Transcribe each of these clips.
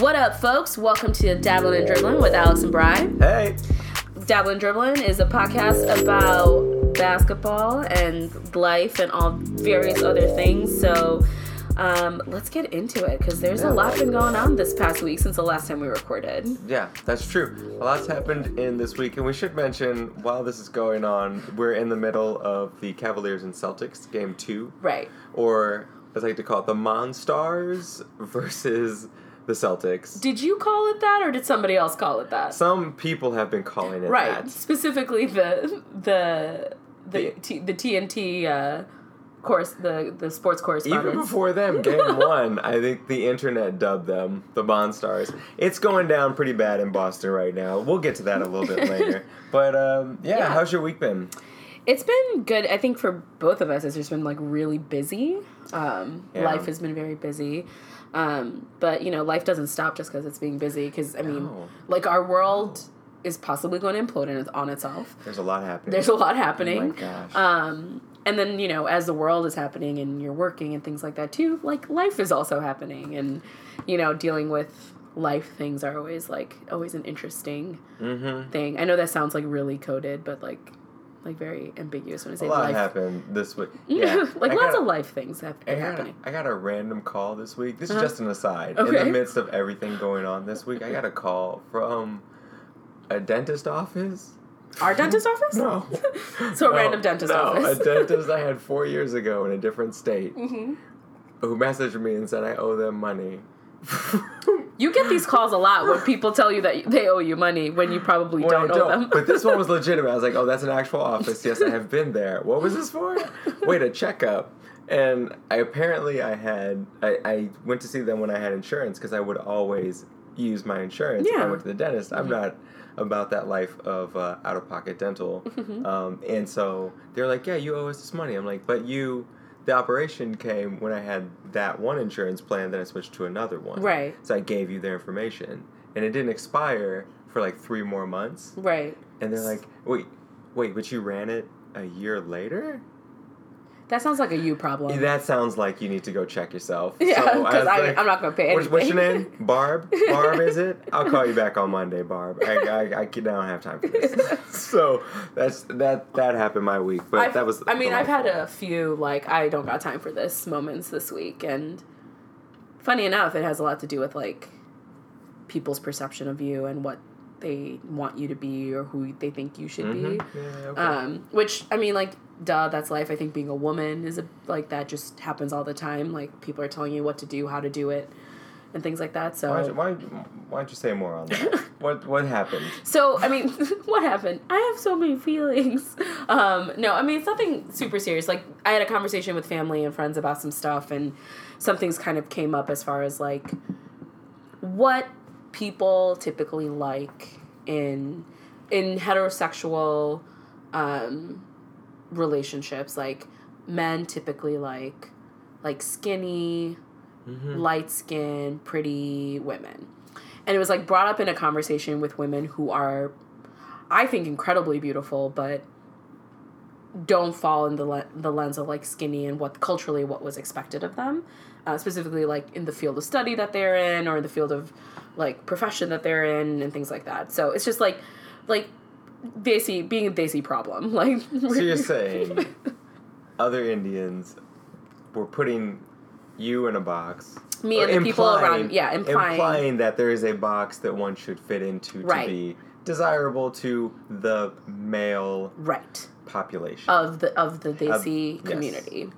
What up, folks? Welcome to Dabbling and Dribbling with Alex and Brian. Hey. Dabbling and Dribbling is a podcast about basketball and life and all various other things. So um, let's get into it because there's a lot been going on this past week since the last time we recorded. Yeah, that's true. A lot's happened in this week, and we should mention while this is going on, we're in the middle of the Cavaliers and Celtics game two, Right. or as I like to call it, the Monstars versus the Celtics. Did you call it that or did somebody else call it that? Some people have been calling it right. that. Specifically the the the The- T, the TNT uh, course the the sports course Even correspondents. before them, game one, I think the internet dubbed them the Monstars. It's going down pretty bad in Boston right now. We'll get to that a little bit later. But um, yeah, Yeah. how's your week been? It's been good. I think for both of us, it's just been like really busy. Um, Yeah. Life has been very busy. Um, but you know, life doesn't stop just because it's being busy. Because I mean, No. like our world is possibly going to implode on itself. There's a lot happening. There's a lot oh happening. my gosh. Um, and then you know, as the world is happening and you're working and things like that too, like life is also happening, and you know, dealing with life things are always like always an interesting mm-hmm. thing. I know that sounds like really coded, but like like very ambiguous when I say A lot life. happened this week. Yeah, like I lots got- of life things have I been got, a, happening. I got a random call this week. This Uh-huh. is just an aside. In the midst of everything going on this week, I got a call from a dentist office. Our dentist office? No. So a No, random dentist no, office. a dentist I had four years ago in a different state Mhm. who messaged me and said I owe them money. You get these calls a lot when people tell you that they owe you money when you probably I don't owe them. But this one was legitimate. I was like, oh, that's an actual office. Yes, I have been there. What was this for? Wait, a checkup. And I apparently I had I, I went to see them when I had insurance because I would always use my insurance Yeah. Mm-hmm. I went to the dentist. I'm not about that life of uh, out of pocket dental. Mm-hmm. Um, and so they're like, yeah, you owe us this money. I'm like, but you. The operation came when I had that one insurance plan, then I switched to another one. Right. So I gave you their information, and it didn't expire for like three more months. right. And they're like, wait, wait, but you ran it a year later? That sounds like a you problem. That sounds like you need to go check yourself. yeah, So I because was I, like, I'm not going to pay anything. What's, what's your name? Barb? Barb, is it? I'll call you back on Monday, Barb. I, I, I, don't have time for this. so that's that that happened my week, but I've- that was. I mean, I've had a few like I don't got time for this moments this week, and funny enough, it has a lot to do with like people's perception of you and what they want you to be or who they think you should Mhm. be. Yeah, okay. Um, which I mean, like, duh, that's life. I think being a woman is a like that just happens all the time. Like people are telling you what to do, how to do it, and things like that. So why, don't you, why, why don't you say more on that? what what happened? So I mean, what happened? I have so many feelings. Um, no, I mean it's nothing super serious. Like I had a conversation with family and friends about some stuff, and some things kind of came up as far as like what people typically like in in heterosexual um, relationships. Like men typically like like skinny, Mm-hmm. light skin, pretty women. And it was like brought up in a conversation with women who are, I think, incredibly beautiful, but don't fall in the, le- the lens of like skinny and what culturally what was expected of them. Uh, specifically, like in the field of study that they're in or in the field of like profession that they're in and things like that. So it's just like, like, desi being a desi problem. Like, So you're saying other Indians were putting you in a box. Me and the people around- yeah, implying- implying that there is a box that one should fit into to be desirable to the male right. population. of the of the Desi yes. community.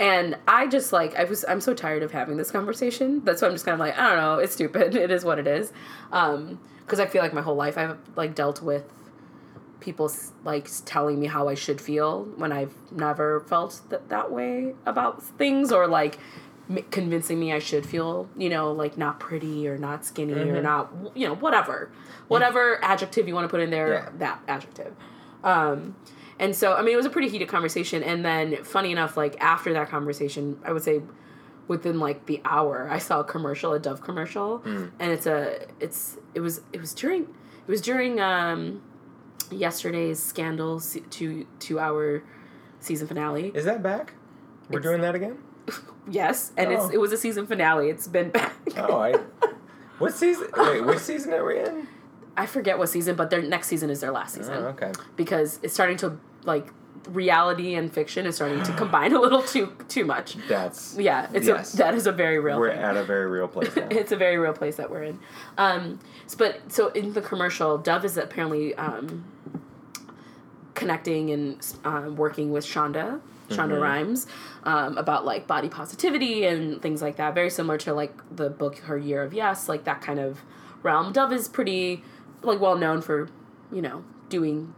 And I just like I was I'm so tired of having this conversation. That's why I'm just kind of like I don't know. It's stupid. It is what it is. Um, because I feel like my whole life I've like dealt with people like telling me how I should feel when I've never felt that that way about things or like m- convincing me I should feel you know like not pretty or not skinny Mm-hmm. or not you know whatever whatever adjective you want to put in there Yeah. that adjective. Um, and so, I mean, it was a pretty heated conversation. And then, funny enough, like after that conversation, I would say within like the hour, I saw a commercial, a Dove commercial, and it's a, it's, it was, it was during, it was during, um, yesterday's Scandal two two hour season finale. Is that back? We're It's- doing that again? Yes, and Oh. it's it was a season finale. It's been back. Oh, I. What season? Wait, which season are we in? I forget what season, but their next season is their last season Oh, okay. because it's starting to like reality and fiction is starting to combine a little too too much. That's. Yeah, it's Yes. a that is a very real. Place. We're thing. at a very real place it's a very real place that we're in. Um, but so in the commercial, Dove is apparently um, connecting and um, working with Shonda, Shonda Mhm. Rhimes, um, about like body positivity and things like that. Very similar to like the book Her Year of Yes, like that kind of realm. Dove is pretty like well known for, you know, doing.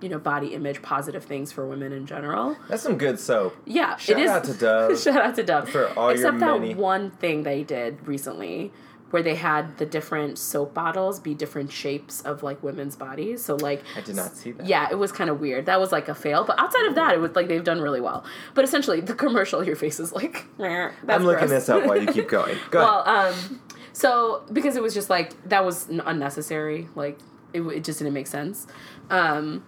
You know, body image positive things for women in general. That's some good soap. Yeah, Shout it is. out to Dove. Shout out to Dove For all your Except that many- one thing they did recently, where they had the different soap bottles be different shapes of like women's bodies. So like, I did not see that. yeah, it was kind of weird. That was like a fail. But outside of that, it was like they've done really well. But essentially, the commercial, your face is like. I'm looking gross." this up while you keep going. Go well, ahead. um, so because it was just like that was unnecessary. Like it, it just didn't make sense. Um,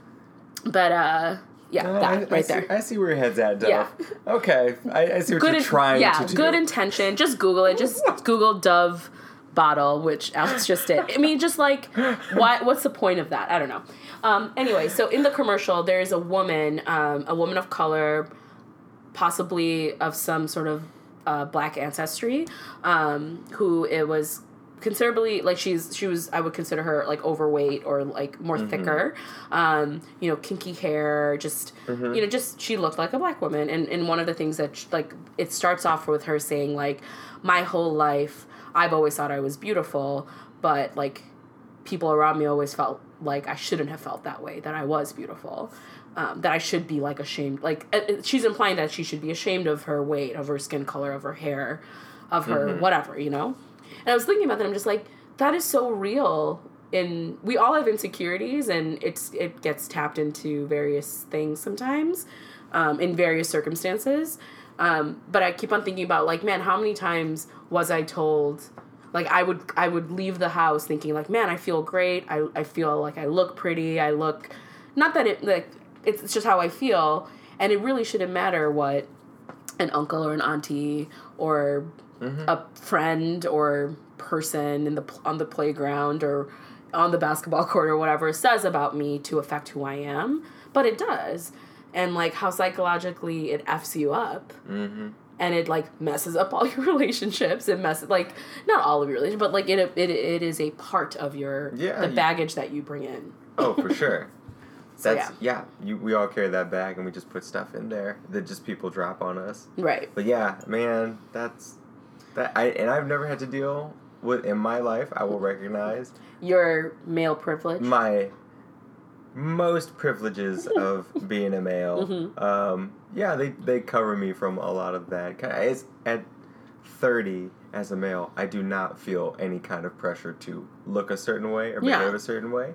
but uh, yeah, Uh, that I, I right see, there. I see where your head's at, Dove. Yeah. Okay, I, I see what good you're in- trying yeah, to do. good intention. Just Google it. Just Google Dove bottle, which Alex just did. I mean, just like, why? What's the point of that? I don't know. Um, anyway, so in the commercial, there is a woman, um, a woman of color, possibly of some sort of uh, black ancestry, um, who it was considerably like she's she was I would consider her like overweight or like more thicker, um, you know, kinky hair, just you know, just she looked like a black woman. And and one of the things that sh like it starts off with her saying like, my whole life I've always thought I was beautiful, but like people around me always felt like I shouldn't have felt that way, that I was beautiful, um, that I should be like ashamed. Like uh, uh, she's implying that she should be ashamed of her weight, of her skin color, of her hair, of her whatever, you know. And I was thinking about that. I'm just like, that is so real. In we all have insecurities, and it's it gets tapped into various things sometimes, um, in various circumstances. Um, but I keep on thinking about like, man, how many times was I told? like i would i would leave the house thinking like man i feel great i, I feel like i look pretty i look not that it like it's, it's just how i feel and it really shouldn't matter what an uncle or an auntie or a friend or person in the on the playground or on the basketball court or whatever says about me to affect who i am but it does and like how psychologically it f's you up mm-hmm. and it like messes up all your relationships. It messes like not all of your relationships, but like it it, it is a part of your Yeah, the you- baggage that you bring in. Oh, for sure. So, That's yeah. You we all carry that bag and we just put stuff in there that just people drop on us. Right. But yeah, man, that's that. I and I've never had to deal with in my life. I will recognize Your male privilege. my most privileges of being a male. Mhm. Um, yeah, they they cover me from a lot of that. It's, at thirty, as a male, I do not feel any kind of pressure to look a certain way or behave Yeah. a certain way,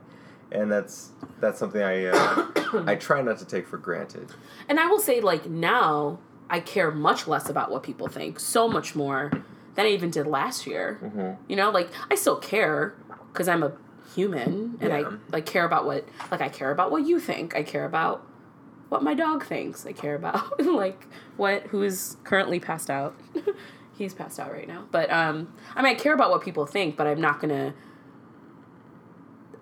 and that's that's something I uh, I try not to take for granted. And I will say, like, now I care much less about what people think, so much more than I even did last year. hmm You know, like, I still care because I'm a human and Yeah. I like care about what, like, I care about what you think. I care about what my dog thinks. I care about, like, what, who is currently passed out. He's passed out right now. But, um, I mean, I care about what people think, but I'm not gonna,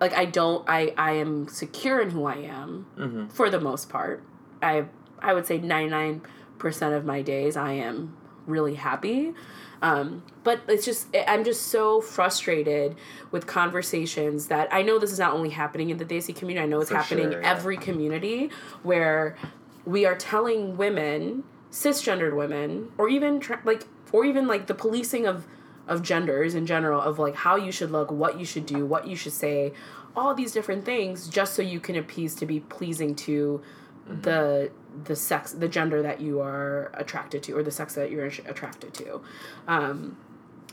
like, I don't, I, I am secure in who I am hmm for the most part. I I would say 99% of my days I am really happy. Um, but it's just I'm just so frustrated with conversations that I know this is not only happening in the Desi community. I know it's For happening sure, yeah. every community where we are telling women, cisgendered women, or even tra- like or even like the policing of of genders in general of like how you should look, what you should do, what you should say, all these different things just so you can appease to be pleasing to the the sex the gender that you are attracted to or the sex that you're attracted to. Um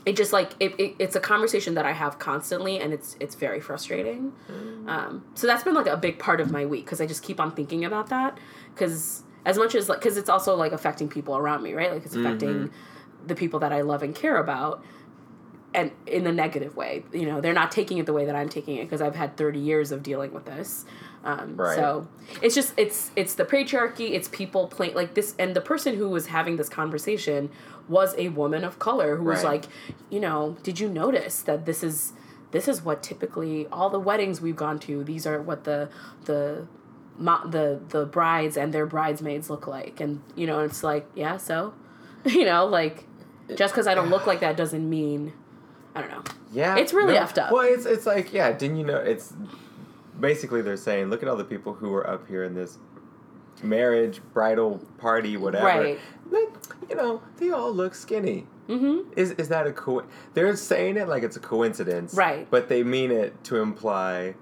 it just like it, it, it's a conversation that I have constantly and it's it's very frustrating. Um, so that's been like a big part of my week because I just keep on thinking about that because as much as like because it's also like affecting people around me right like it's affecting the people that I love and care about and in a negative way. You know, they're not taking it the way that I'm taking it because I've had 30 years of dealing with this. Um, Right. So it's just it's it's the patriarchy. It's people playing like this, and the person who was having this conversation was a woman of color who was like, you know, did you notice that this is this is what typically all the weddings we've gone to. These are what the the mo- the the brides and their bridesmaids look like, and you know, it's like yeah, so you know, like just because I don't look like that doesn't mean I don't know. Yeah, It's really effed up. Well, it's it's like yeah. Didn't you know? It's basically they're saying, look at all the people who are up here in this marriage, bridal party, whatever. Right. They, you know, they all look skinny. Mm-hmm. Is is that a co? They're saying it like it's a coincidence, Right. But they mean it to imply.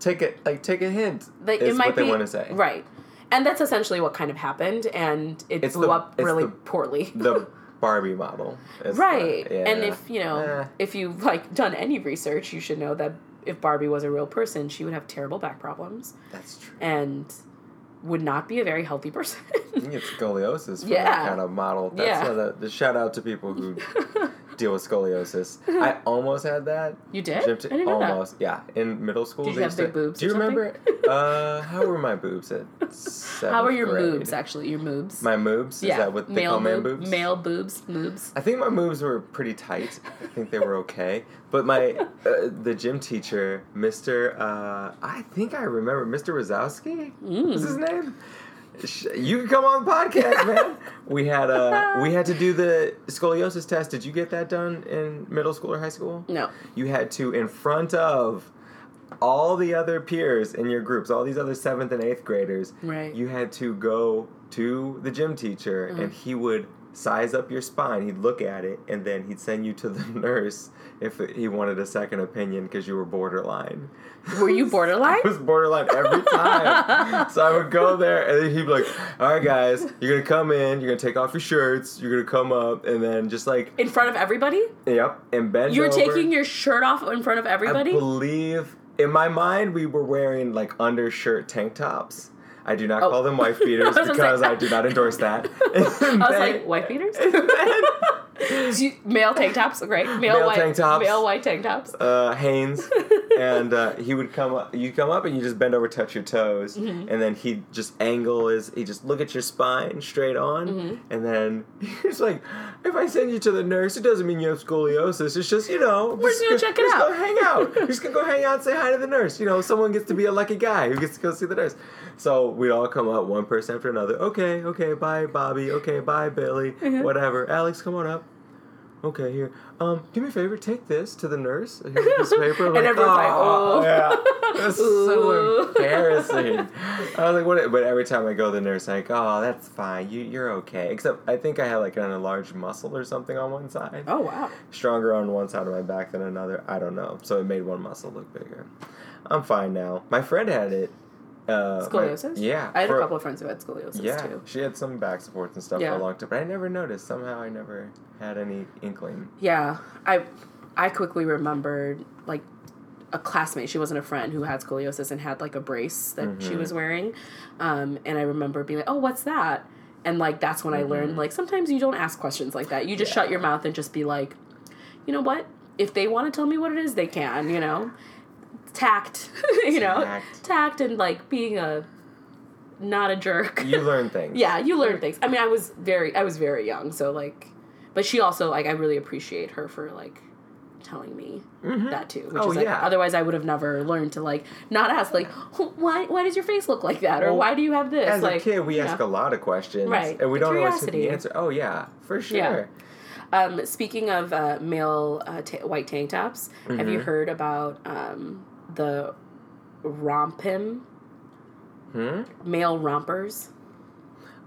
Take it like take a hint. Like is it might what they be want to say. right, and that's essentially what kind of happened, and it It's blew the- up really the- poorly. The Barbie model. is the- right, yeah. and if you know, Eh. if you've like done any research, you should know that if Barbie was a real person, she would have terrible back problems that's true. and would not be a very healthy person. Get scoliosis from Yeah. that kind of model. That's Yeah. the, shout out to people who deal with scoliosis. I almost had that. you did? I didn't know that. almost, yeah. In middle school, Did you have big to- boobs Do you remember? uh, how were my boobs at How are your grade? moobs? Actually, your moobs. My moobs? Is that what they call man boobs? Male boobs, moobs. I think my moves were pretty tight. I think they were okay. But my uh, the gym teacher, Mr. Uh, I think I remember Mr. Rosowski. Was his name? You can come on the podcast, man. we had uh we had to do the scoliosis test. Did you get that done in middle school or high school? No. You had to in front of all the other peers in your groups, all these other seventh and eighth graders. Right. You had to go to the gym teacher and he would size up your spine. He'd look at it and then he'd send you to the nurse if he wanted a second opinion because you were borderline. Were you borderline? I was borderline every time. so I would go there and then he'd be like, All right, guys, you're going to come in, you're going to take off your shirts, you're going to come up, and then just like, In front of everybody? yep, and bend You're over. taking your shirt off in front of everybody? I believe in my mind we were wearing like undershirt tank tops. I do not Oh. call them wife beaters I because I do not endorse that. I was like, white beaters? You- male tank tops, great. Male, Male white tank tops. Male white tank tops. uh, Hanes, and uh, he would come up. You come up and you just bend over, touch your toes, Mm-hmm. and then he just angle his. He just look at your spine straight on, Mm-hmm. and then he's like, "If I send you to the nurse, it doesn't mean you have scoliosis. It's just you know, We're just gonna check it just out." Go hang out. You're just gonna go hang out and say hi to the nurse. You know, someone gets to be a lucky guy who gets to go see the nurse. So we all come up, one person after another. Okay, okay, bye, Bobby. Okay, bye, Billy. Mm-hmm. Whatever. Alex, come on up. Okay, here. Um, do me a favor. Take this to the nurse. Here's a piece of paper. I'm And everyone's like, "Oh." yeah, that's so embarrassing. I was like, what? But every time I go to the nurse, I'm like, oh, that's fine. You, you're okay. Except I think I had like an enlarged muscle or something on one side. Oh, wow. Stronger on one side of my back than another. I don't know. So it made one muscle look bigger. I'm fine now. My friend had it. Uh, my- Scoliosis? yeah. I had for- a couple of friends who had scoliosis yeah, too. she had some back supports and stuff Yeah. for a long time, but I never noticed. Somehow, I never had any inkling. Yeah, I I quickly remembered like a classmate. She wasn't a friend who had scoliosis and had like a brace that she Mm-hmm. was wearing, um, and I remember being like, "Oh, what's that?" And like that's when I learned like sometimes you don't ask questions like that. You just Mm-hmm. Yeah. shut your mouth and just be like, you know what? If they want to tell me what it is, they can. You know, tact. you know, Tact. tact and like being a not a jerk. You learn things. Yeah, you learn things. I mean, I was very, I was very young, so like, but she also like, I really appreciate her for like telling me that too. Which Oh, is like, yeah. otherwise I would have never learned to like not ask like, why, why does your face look like that, or Well, why do you have this? As like, a kid, we ask a lot of questions, Right. and we don't always have the answer. Oh yeah, for sure. Yeah. Um, speaking of uh, male uh, ta- white tank tops, have Mm-hmm. you heard about um, the RompHim Hmm? male rompers?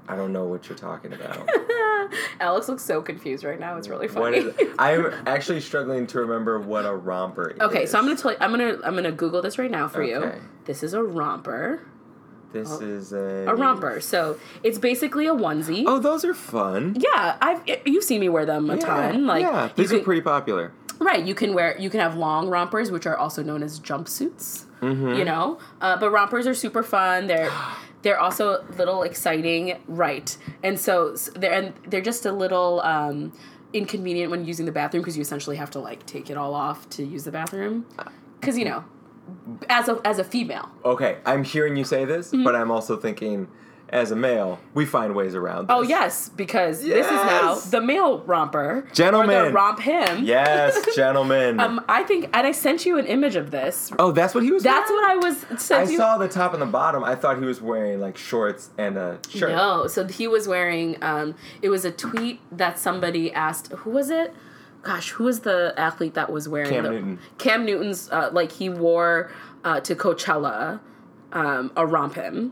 I don't know what you're talking about. Alex looks so confused right now. It's really funny. is? I'm actually struggling to remember what a romper is. Okay, so I'm gonna tell you, I'm gonna I'm gonna Google this right now for you. This is a romper. This is a A romper. So it's basically a onesie. Oh, those are fun. Yeah, I've you've seen me wear them a Yeah, ton. Like yeah, these can, are pretty popular. Right. You can wear you can have long rompers, which are also known as jumpsuits. Mm-hmm. You know, uh, but rompers are super fun. They're they're also a little exciting, right? And so they're and they're just a little. Um, inconvenient when using the bathroom because you essentially have to like take it all off to use the bathroom. Because you know, as a as a female, Okay, I'm hearing you say this, Mm-hmm. but I'm also thinking, as a male, we find ways around. This. oh yes, because this is now the male romper, Gentlemen. RompHim. Yes, gentlemen. Um, I think, and I sent you an image of this. oh, that's what he was. That's wearing? what I was I you. saw the top and the bottom. I thought he was wearing like shorts and a shirt. No, so he was wearing. Um, it was a tweet that somebody asked. Who was it? Gosh, who was the athlete that was wearing Cam the, Newton. Cam Newton's uh, like he wore uh, to Coachella um, a RompHim,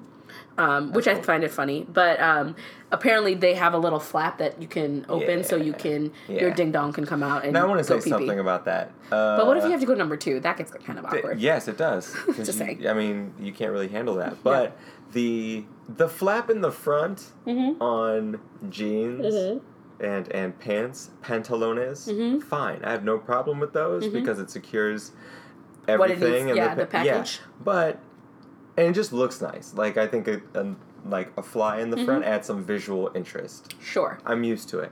um, which I find it funny. But um, apparently they have a little flap that you can open so you Yeah. can your ding dong can come out and Now I want to say pee-pee. something about that. Uh, But what if you have to go number two? That gets kind of awkward. Yes, it does. Just you- saying. I mean, you can't really handle that. But the the flap in the front Mm-hmm. on jeans Mhm. and and pants, pantalones, Mhm. fine. I have no problem with those Mhm. because it secures it everything. and yeah, the pa- yeah. package. But and it just looks nice. Like I think a, a like a fly in the front Mm-hmm. adds some visual interest. Sure. I'm used to it.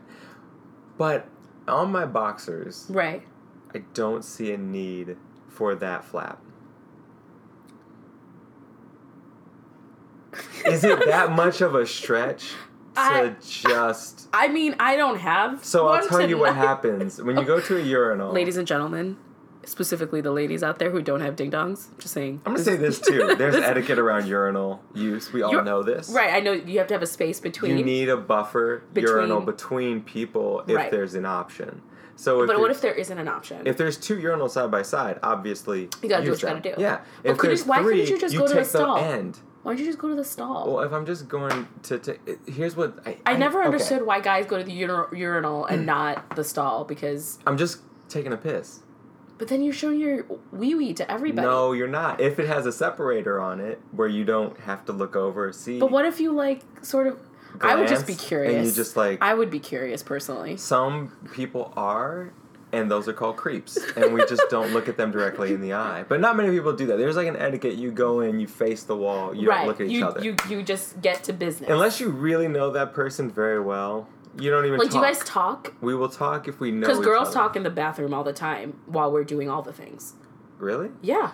But on my boxers, Right. I don't see a need for that flap. Is it that much of a stretch to I- just? I mean, I don't have. So I'll tell you what happens when you go to a urinal. ladies and gentlemen, specifically the ladies out there who don't have ding dongs. Just saying. I'm gonna say this too. There's etiquette around urinal use. We all You're- know this. Right, I know you have to have a space between. You need a buffer Between- urinal between people if Right. there's an option. So but what if there isn't an option? if there's two urinals side by side, obviously You gotta do what you gotta do. Yeah. But if could you- there's why couldn't three, you just go to the stall? end. Why don't you just go to the stall? Well, if I'm just going to, to here's what I, I never okay. understood why guys go to the ur- urinal and mm. not the stall because. I'm just taking a piss. But then you're showing your wee wee to everybody. No, you're not. If it has a separator on it where you don't have to look over, see. But what if you like sort of? I would just be curious. And you just like I would be curious personally. some people are, and those are called creeps, and we just don't look at them directly in the eye. But not many people do that. There's like an etiquette. You go in, you face the wall, you right. don't look at each other. you you just get to business. Unless you really know that person very well, you don't even like, do you guys talk? we will talk if we know. Because girls other. talk in the bathroom all the time while we're doing all the things. Really, Yeah.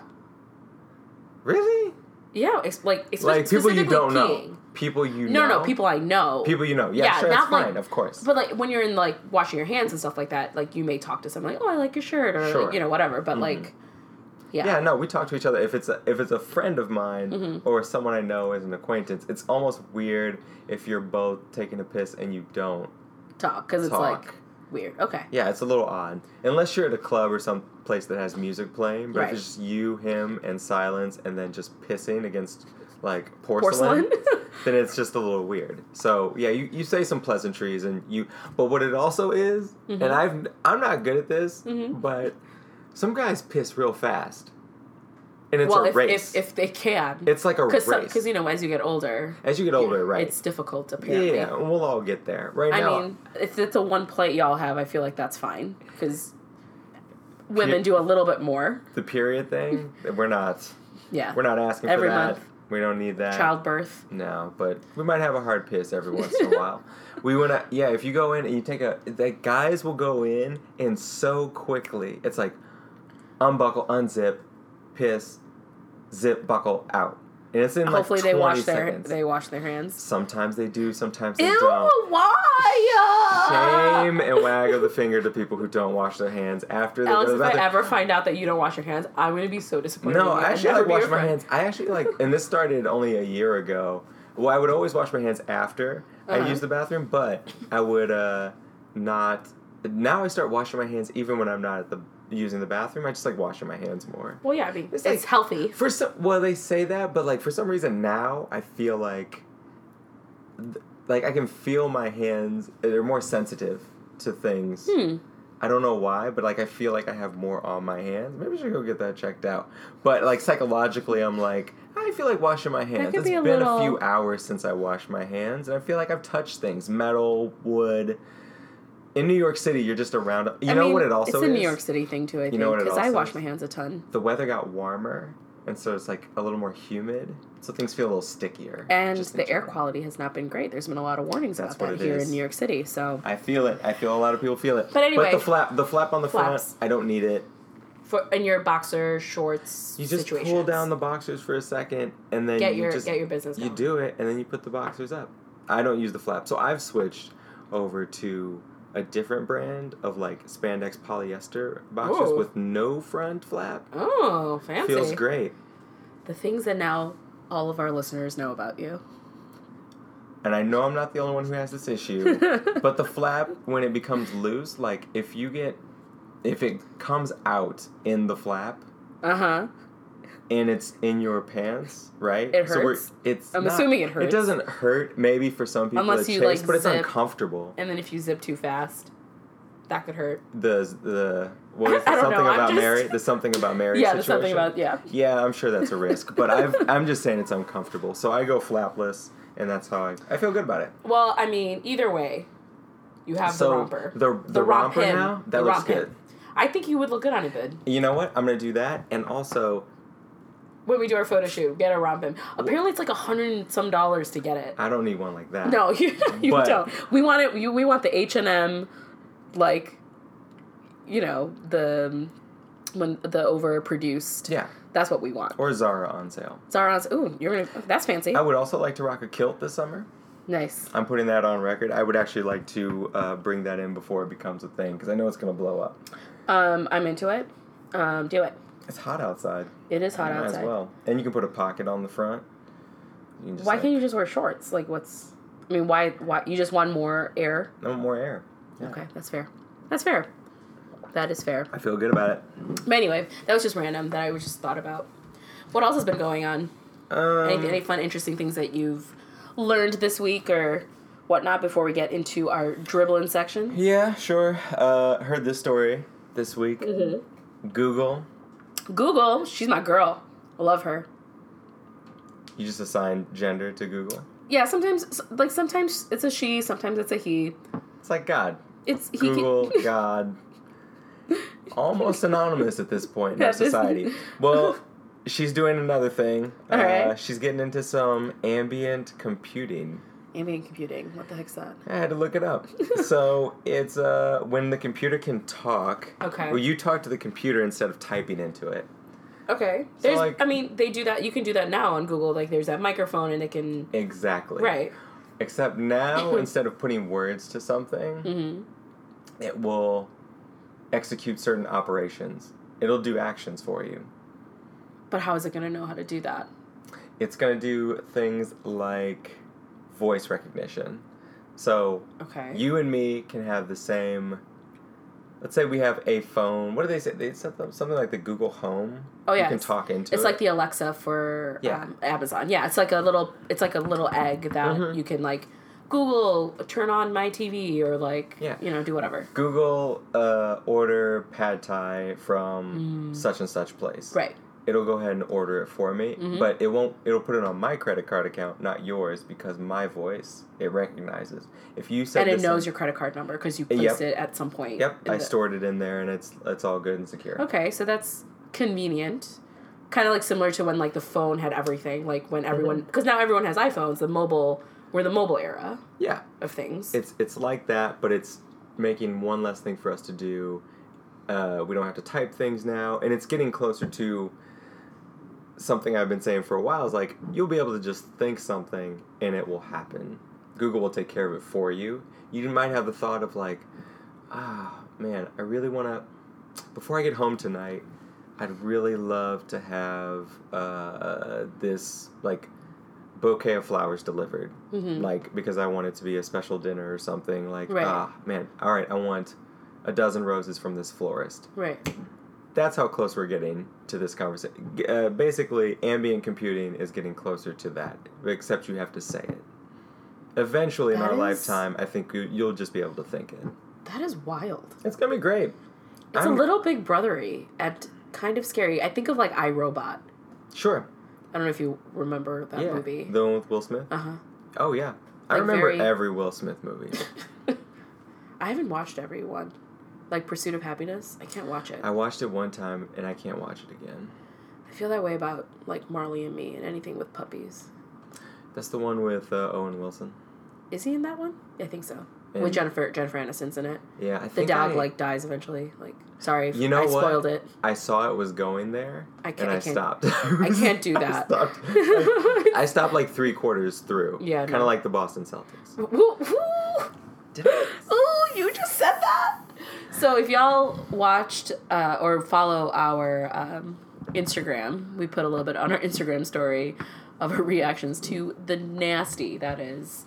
really. Yeah, it's like it's Like people you don't know. People you No, know. no, no, people I know. People you know. Yeah, Yeah, sure, not that's fine, like- of course. But like when you're in like washing your hands and stuff like that, like you may talk to someone like, "Oh, I like your shirt," or Sure. like, you know whatever. But mm-hmm. like, yeah, yeah, no, we talk to each other. If it's a, if it's a friend of mine Mm-hmm. or someone I know as an acquaintance, it's almost weird if you're both taking a piss and you don't. talk because it's like weird. Okay, Yeah, it's a little odd. Unless you're at a club or some place that has music playing, but Right. if it's just you, him, and silence, and then just pissing against like porcelain, porcelain. then it's just a little weird. So yeah, you, you say some pleasantries and you, but what it also is, Mm-hmm. and I've I'm not good at this, Mhm. but some guys piss real fast, and it's well, a if, race. if if they can, it's like a race. because you know as you get older, As you get older, right? It's difficult apparently. yeah, we'll all get there. Right I now, mean, if it's a one plate y'all have, I feel like that's fine because women do a little bit more. the period thing, we're not Yeah, we're not asking Every for that. month. We don't need that. childbirth. No, but we might have a hard piss every once in a while. We wanna, yeah. If you go in and you take a, the guys will go in and so quickly. It's like unbuckle, unzip, piss, zip, buckle out, and it's in like Hopefully, they 20 wash their seconds. they wash their hands. sometimes they do, sometimes they Ew! don't. Why? Shame and wag of the finger to people who don't wash their hands after they Alice, if I bathroom. ever find out that you don't wash your hands, I'm gonna be so disappointed. No. I actually like wash my hands. I actually like, and this started only a year ago. Well, I would always wash my hands after I Uh-huh. use the bathroom, but I would uh, not. Now I start washing my hands even when I'm not at the using the bathroom. I just like washing my hands more. Well, yeah, I mean, It's it's, like- healthy. For some, well, they say that, but like for some reason now I feel like, like I can feel my hands. They're more sensitive to things. Hmm. I don't know why, but like I feel like I have more on my hands. Maybe I should go get that checked out. But like psychologically, I'm like I feel like washing my hands. It's be been little- a few hours since I washed my hands, and I feel like I've touched things, metal, wood. In New York City, you're just around. You I know mean, what it also is? It's a is? New York City thing too. I think know what it because I wash is? my hands a ton. The weather got warmer, and so it's like a little more humid, so things feel a little stickier. And the air quality has not been great. There's been a lot of warnings That's about that here is. in New York City. So I feel it. I feel a lot of people feel it. But anyway. the flap, the flap on the Flaps. front, I don't need it. for in your boxer shorts You just pull down the boxers for a second, and then get you your just get your business. you do it, and then you put the boxers up. I don't use the flap, so I've switched over to a different brand of like spandex polyester boxers Ooh. with no front flap. Oh, fancy! Feels great. The things that now all of our listeners know about you. And I know I'm not the only one who has this issue, but the flap when it becomes loose, like if you get if it comes out in the flap Uh huh. And it's in your pants, right? It So hurts? it's I'm not- assuming it hurts. It doesn't hurt maybe for some people Unless you, chase, like, but it's uncomfortable. And then if you zip too fast, that could hurt. The the what don't something know, about just- Mary? The something about Mary. yeah, there's something about yeah. Yeah, I'm sure that's a risk, but I've I'm just saying it's uncomfortable. So I go flapless, and that's how I I feel good about it. Well, I mean, either way, you have so the romper. the the, The romper hem. now that The looks romp good. I think you would look good on a bid. You know what? I'm gonna do that, and also When we do our photo shoot, get a RompHim. Apparently, it's like a hundred and some dollars to get it. I don't need one like that. No, you, you But- don't. We want it. You, we want the H and M, like, you know, the when the overproduced. Yeah, That's what we want. or Zara on sale. Zara's. Ooh, you're gonna. That's fancy. I would also like to rock a kilt this summer. nice. I'm putting that on record. I would actually like to uh, bring that in before it becomes a thing because I know it's gonna blow up. Um, I'm into it. Um, do it. It's hot outside. It is hot outside. As well, and you can put a pocket on the front. You can just Why like, can't you just wear shorts? Like, what's? I mean, why? Why you just want more air? No more air. Yeah. Okay, that's fair. That's fair. That is fair. I feel good about it. But anyway, that was just random that I was just thought about. What else has been going on? Um, Any, any fun, interesting things that you've learned this week or whatnot before we get into our dribbling section? yeah, sure. Uh, heard this story this week. Mm-hmm. Google. Google, she's my girl. I love her. You just assign gender to Google. Yeah, sometimes like sometimes it's a she, sometimes it's a he. It's like God. It's he Google, can, God. Almost anonymous at this point in our society. Well, she's doing another thing. All uh, right. She's getting into some ambient computing. Ambient computing. What the heck's that? I had to look it up. so it's uh, when the computer can talk. Okay. Well, you talk to the computer instead of typing into it. Okay. So, There's like- I mean, they do that you can do that now on Google. Like there's that microphone and it can Exactly. Right. Except now, instead of putting words to something, Mhm. it will execute certain operations. It'll do actions for you. But how is it gonna know how to do that? It's going to do things like voice recognition. So Okay. you and me can have the same. Let's say we have a phone. What do they say? They said something like the Google Home. Oh, yeah, You can talk into it. It's it. like the Alexa for Yeah. um, Amazon. Yeah, it's like a little it's like a little egg that Mhm. you can like Google turn on my TV or like Yeah. you know do whatever. Google uh, order pad thai from such and such place. Mm. Right. It'll go ahead and order it for me, Mhm. but it won't. It'll put it on my credit card account, not yours, because my voice it recognizes. If you said and it knows in- your credit card number because you Yep. placed it at some point. Yep, I the- stored it in there, and it's it's all good and secure. Okay, so that's convenient. Kind of like similar to when like the phone had everything, like when everyone Mm-hmm. because now everyone has iPhones. The mobile we're the mobile era Yeah, of things. it's it's like that, but it's making one less thing for us to do. Uh, we don't have to type things now, and it's getting closer to something I've been saying for a while. Is like you'll be able to just think something, and it will happen. Google will take care of it for you. You might have the thought of like, ah, man, I really want to. Before I get home tonight, I'd really love to have uh, this like bouquet of flowers delivered Mhm. like because I want it to be a special dinner or something. Like, Right. ah, man, all right, I want a dozen roses from this florist. right. That's how close we're getting to this conversation. Uh, basically, ambient computing is getting closer to that, except you have to say it. Eventually, in our is- lifetime, I think you, you'll just be able to think it. That is wild. It's gonna be great. It's I'm- a little big brothery and kind of scary. I think of like I, Robot. Sure. I don't know if you remember that yeah. movie. The one with Will Smith. Uh huh. Oh yeah, I Like remember very- every Will Smith movie. I haven't watched every one. Like Pursuit of Happiness, I can't watch it. I watched it one time and I can't watch it again. I I feel that way about like Marley and Me and anything with puppies. That's the one with uh, Owen Wilson. Is he in that one? I think so. And- with Jennifer Jennifer Aniston's in it. Yeah, I The dog I, like dies eventually. Like sorry, if You know I what? spoiled it. I saw it was going there, I can't- and I I, can't- stopped. I can't do I that. stopped. Like, I stopped like three quarters through. Yeah, kind no. of like the Boston Celtics. Woo- woo. Did I? Oh, you just said that. So if y'all watched uh, or follow our um, Instagram, we put a little bit on our Instagram story of our reactions to the nasty that is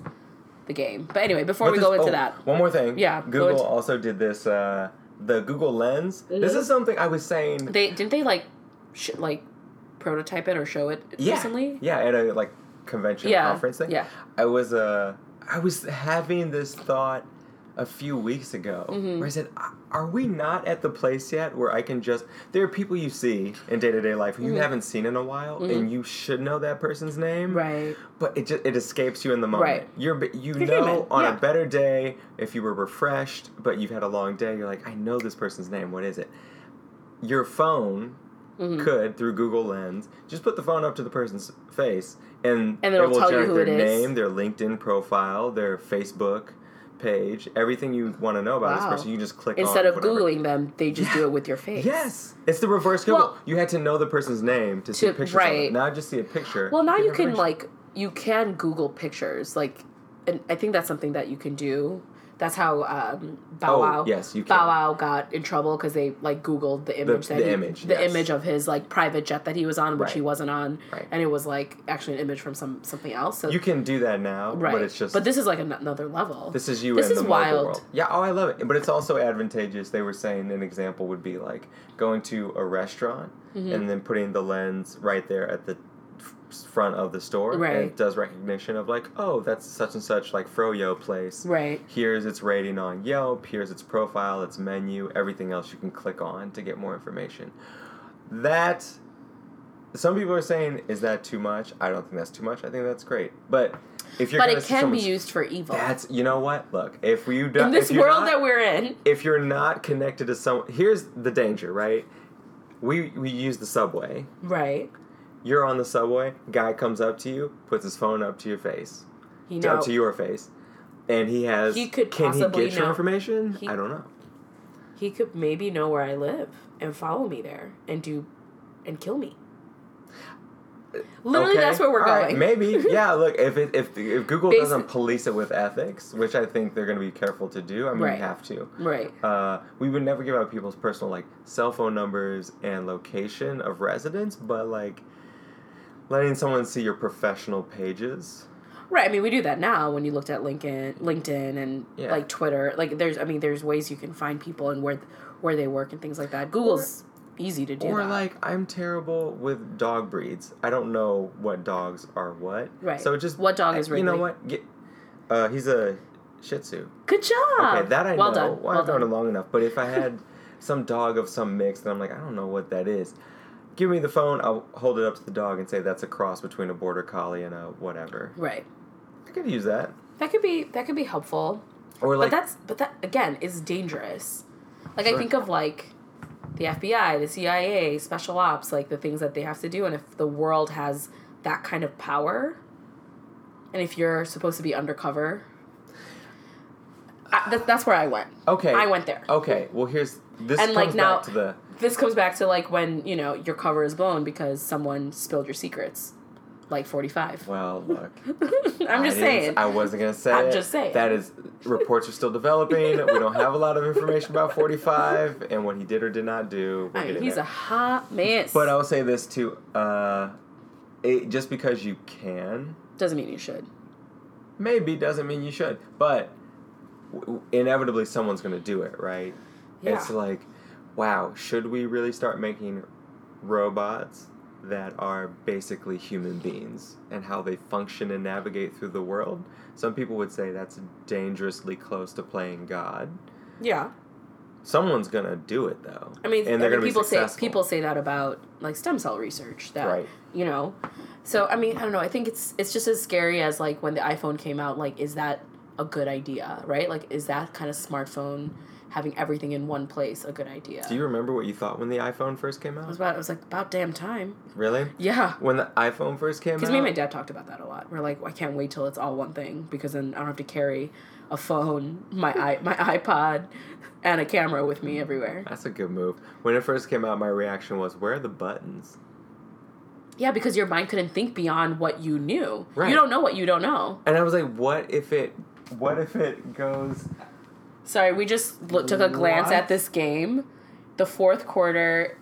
the game. But anyway, before we this- go into oh, that, One more thing. Yeah, Google into- also did this. Uh, the Google Lens. This Mhm. is something I was saying. they didn't they like sh- like prototype it or show it yeah, recently? yeah, at a like convention Yeah, conference thing. yeah. I was uh, I was having this thought a few weeks ago Mhm. where I said, "A- "Are we not at the place yet where I can just?" There are people you see in day to day life who you Mhm. haven't seen in a while, and you should know that person's name, Right. but it just it escapes you in the moment. Right. You're you You're know human, on yeah. a better day if you were refreshed, but you've had a long day. You're like, I know this person's name. What is it? Your phone Mhm. could through Google Lens just put the phone up to the person's face, and, And it'll it will tell you generate who their it is. name, their LinkedIn profile, their Facebook page, everything you want to know about Wow. this person. You just click Instead on of whatever. googling them, they just do it with your face. Yes, it's the reverse Google. Well- you had to know the person's name to see To- pictures. right. Of it. Now just see a picture. Well, now you can like you can Google pictures, like, and I think that's something that you can do. That's how um, Bow Oh, Wow. yes, you Bow. Wow got in trouble because they like Googled the image that the he, image, the yes. image of his like private jet that he was on, which he wasn't on, Right. and it was like actually an image from some something else. So You can do that now, right, but it's just but this is like another level. This is you This in is the wild. world. Yeah, oh, I love it. But it's also advantageous. They were saying an example would be like going to a restaurant Mm-hmm. and then putting the lens right there at the front of the store. Right. it does recognition of like, oh, that's such and such like Froyo place. right. Here's its rating on Yelp. Here's its profile, its menu, everything else you can click on to get more information. That some people are saying is that too much? I don't think that's too much. I think that's great. But if you're But it can be used for evil. that's you know what? Look, if you do, in this world not, that we're in, if you're not connected to some, here's the danger, right? We we use the subway. right? You're on the subway. Guy comes up to you, puts his phone up to your face, You to- know, up to your face, and he has. He could can he get your information? He- I don't know. he could maybe know where I live and follow me there and do and kill me. Literally, Okay, that's where we're all right, going. maybe, yeah. Look, if it, if if Google doesn't police it with ethics, which I think they're going to be careful to do. I mean, Right. you have to. Right. Uh, we would never give out people's personal like cell phone numbers and location of residence, but like letting someone see your professional pages. Right. I mean, we do that now when you looked at LinkedIn, LinkedIn, and Yeah. like Twitter. Like, there's, I mean, there's ways you can find people and where where they work and things like that. Google's easy to do. or that. like I'm terrible with dog breeds. I don't know what dogs are what. Right. So just What dog is You know what? Get, uh, he's a Shih Tzu. good job. Okay, that I well know. Done. Well, well I've known done. it long enough. But if I had some dog of some mix, then I'm like, I don't know what that is. Give me the phone. I'll hold it up to the dog and say that's a cross between a border collie and a whatever. Right. I could use that. That could be that could be helpful. Or like but that's but that again is dangerous. Like I think of like the FBI, the CIA, special ops, like the things that they have to do, and if the world has that kind of power, and if you're supposed to be undercover, I, that, that's where I went. okay. I went there. Okay. Well, here's this And, comes like, now- back to the This comes back to like when you know your cover is blown because someone spilled your secrets, like forty five. well. Look, I'm just didn't- saying. I wasn't gonna say. I'm it. just saying. That is reports are still developing. we don't have a lot of information about 45 and what he did or did not do. I mean, he's there. a hot mess. But I will say this too. Uh, it, just because you can, doesn't mean you should. maybe doesn't mean you should. But w- inevitably, someone's going to do it, right? Yeah. It's like, wow, should we really start making robots that are basically human beings and how they function and navigate through the world? Some people would say that's dangerously close to playing God. Yeah. Someone's gonna do it though. I mean, and they're mean, gonna people be say people say that about like stem cell research. That Right. you know, so I mean, I don't know. I think it's it's just as scary as like when the iPhone came out. Like, is that a good idea? Right? Like, is that kind of smartphone having everything in one place a good idea. Do you remember what you thought when the iPhone first came out? it was out? about it was like about damn time. Really? Yeah. When the iPhone first came out? Because me and my dad talked about that a lot. We're like, I can't wait till it's all one thing because then I don't have to carry a phone, my i my iPod, and a camera with me everywhere. That's a good move. When it first came out, my reaction was, "Where are the buttons?" Yeah, because your mind couldn't think beyond what you knew. Right. You don't know what you don't know. And I was like, "What if it? What if it goes?" Sorry, we just look, took a glance at this game. The fourth quarter.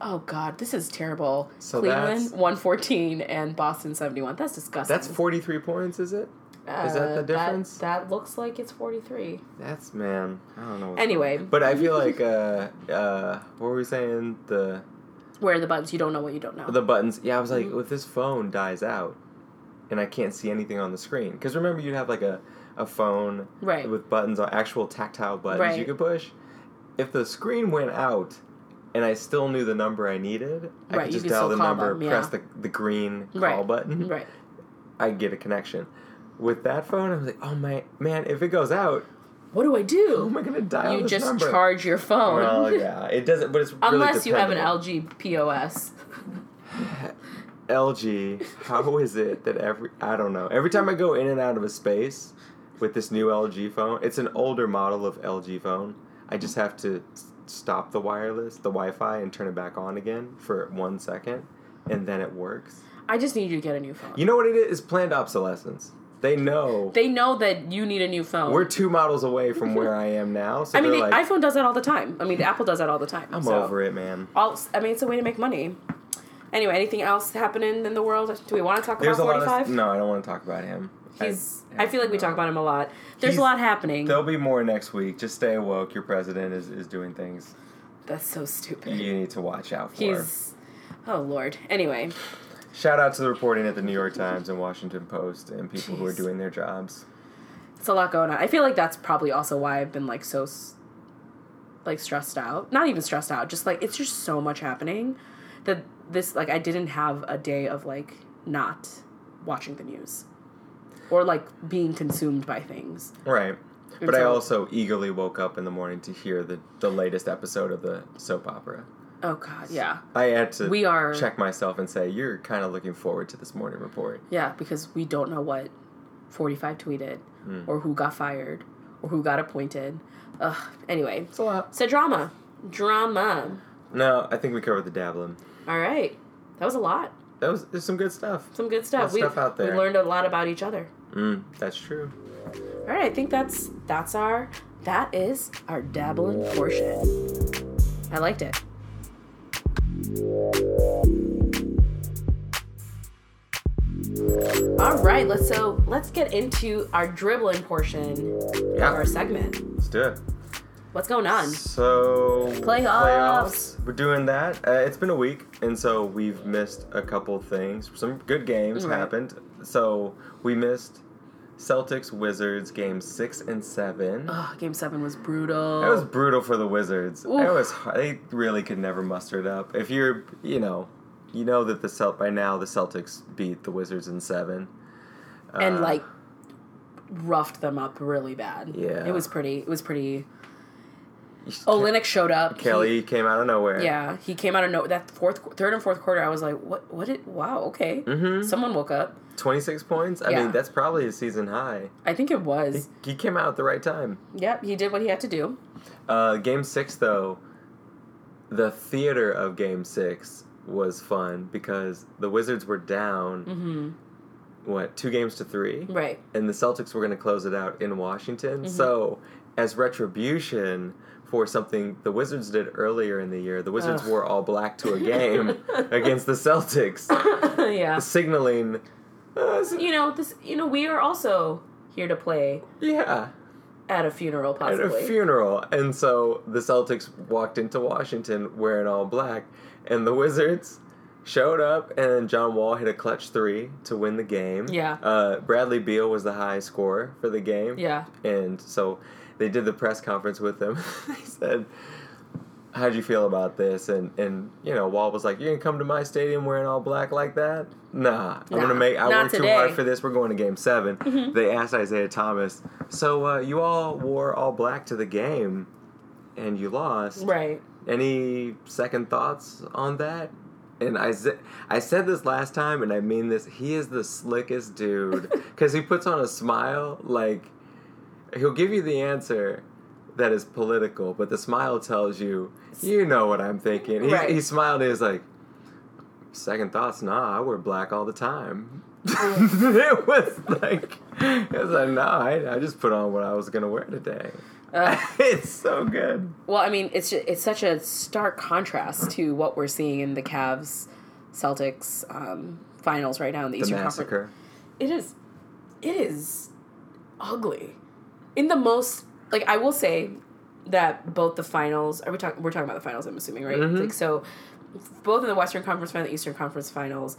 Oh God, this is terrible. So Cleveland one fourteen and Boston seventy one. That's disgusting. That's forty-three points, is it? is that the Uh, difference? That, looks like it's forty three. That's man. I don't know. Anyway. wrong. but I feel like uh uh what were we saying the Where are the buttons? You don't know what you don't know. the buttons? Yeah, I was like, Mhm. if this phone dies out, and I can't see anything on the screen, because remember you'd have like a a phone right. with buttons on actual tactile buttons you could push. If the screen went out. And I still knew the number I needed. I could just dial the number, them, yeah. press the, the green call Right. button. Right. I get a connection. With that phone, I was like, oh my man, if it goes out, What do I do? am I gonna dial you just number? charge your phone. Well, yeah, it doesn't, but it's really Unless you have an. LG POS. LG. How is it that every I don't know. Every time I go in and out of a space with this new LG phone, it's an older model of LG phone. I just have to stop the wireless, the Wi-Fi, and turn it back on again for one second, and then it works. I just need you to get a new phone. You know what it is? It's planned obsolescence. They know they know that you need a new phone. we're two models away from where I am now. So I mean, the like, iPhone does that all the time. I mean, Apple does that all the time. I'm so. over it, man. All, I mean, it's a way to make money. Anyway, anything else happening in the world? Do we want to talk There's about 45? no. I don't want to talk about him. He's. I, feel like we talk about him a lot. There's He's- a lot happening. There'll be more next week. Just stay awoke. Your president is, is doing things That's so stupid. you need to watch out for. He's. Oh Lord. Anyway, Shout out to the reporting at the New York Times and Washington Post and people who are Jeez. doing their jobs. it's a lot going on. I feel like that's probably also why I've been like so, s- like stressed out. Not even stressed out. Just like it's just so much happening, that this like I didn't have a day of like not watching the news, or like being consumed by things. Right. But I also eagerly woke up in the morning to hear the, the latest episode of the soap opera. Oh God, yeah, I had to we are. check myself and say, you're kind of looking forward to this morning report. Yeah, because we don't know what 45 tweeted Mm. or who got fired or who got appointed. Ugh. Anyway, It's a lot. so drama. Drama. No, I think we covered the dabbling. All right. That was a lot. That was there's some good stuff. Some good stuff. We, stuff out there. we learned a lot about each other. Mm, that's true. All right, I think that's that's our that is our dabbling portion. I liked it. All right, let's so let's get into our dribbling portion Yeah. of our segment. Let's do it. What's going on? So Playoffs. We're doing that. Uh, it's been a week, and so we've missed a couple things. Some good games Right. happened. So we missed Celtics Wizards game six and seven. Ugh, game seven was brutal. It was brutal for the Wizards. Oof. It was hard. they really could never muster it up. If you're, you know, you know that the Celt by now the Celtics beat the Wizards in seven, and Uh, like roughed them up really bad. Yeah. it was pretty. It was pretty. Olynyk showed up. He- Kelly came out of nowhere. yeah, he came out of no that fourth, third, and fourth quarter. I was like, what? What? Did? Wow. Okay. Mm-hmm. Someone woke up. Twenty six points. I Yeah. mean, that's probably a season high. I think it was. he came out at the right time. Yep, he did what he had to do. Uh, game six, though, the theater of game six was fun because the Wizards were down, Mm-hmm. what, two games to three? Right. And the Celtics were going to close it out in Washington. Mhm. So, as retribution for something the Wizards did earlier in the year, the Wizards Ugh. wore all black to a game against the Celtics, yeah. signaling, uh, You know this. You know we are also here to play yeah. at a funeral, possibly. at a funeral. And so the Celtics walked into Washington wearing all black, and the Wizards showed up, and John Wall hit a clutch three to win the game. Yeah. Uh, Bradley Beal was the high scorer for the game. yeah. And so they did the press conference with him. they said, How'd you feel about this? And and you know, Wall was like, You're gonna come to my stadium wearing all black like that? Nah. I'm gonna make I worked too hard for this. We're going to game 7 Mhm. They asked Isaiah Thomas, So uh, you all wore all black to the game. and you lost. Right. Any second thoughts on that? And I, I said this last time, and I mean this. He is the slickest dude because he puts on a smile. Like he'll give you the answer that is political, but the smile tells you, you know what I'm thinking. He, Right. he smiled and he was like, second thoughts, nah, I wear black all the time. it was like, it was like, no, I, I just put on what I was gonna wear today. Uh, it's so good. well, I mean, it's ju- it's such a stark contrast to what we're seeing in the Cavs Celtics um, finals right now in the, The Eastern Conference. massacre. It is, it is ugly. In the most like, I will say that both the finals. Are we talking? We're talking about the finals. I'm assuming, right? Mhm. Like so, both in the Western Conference final, the Eastern Conference finals,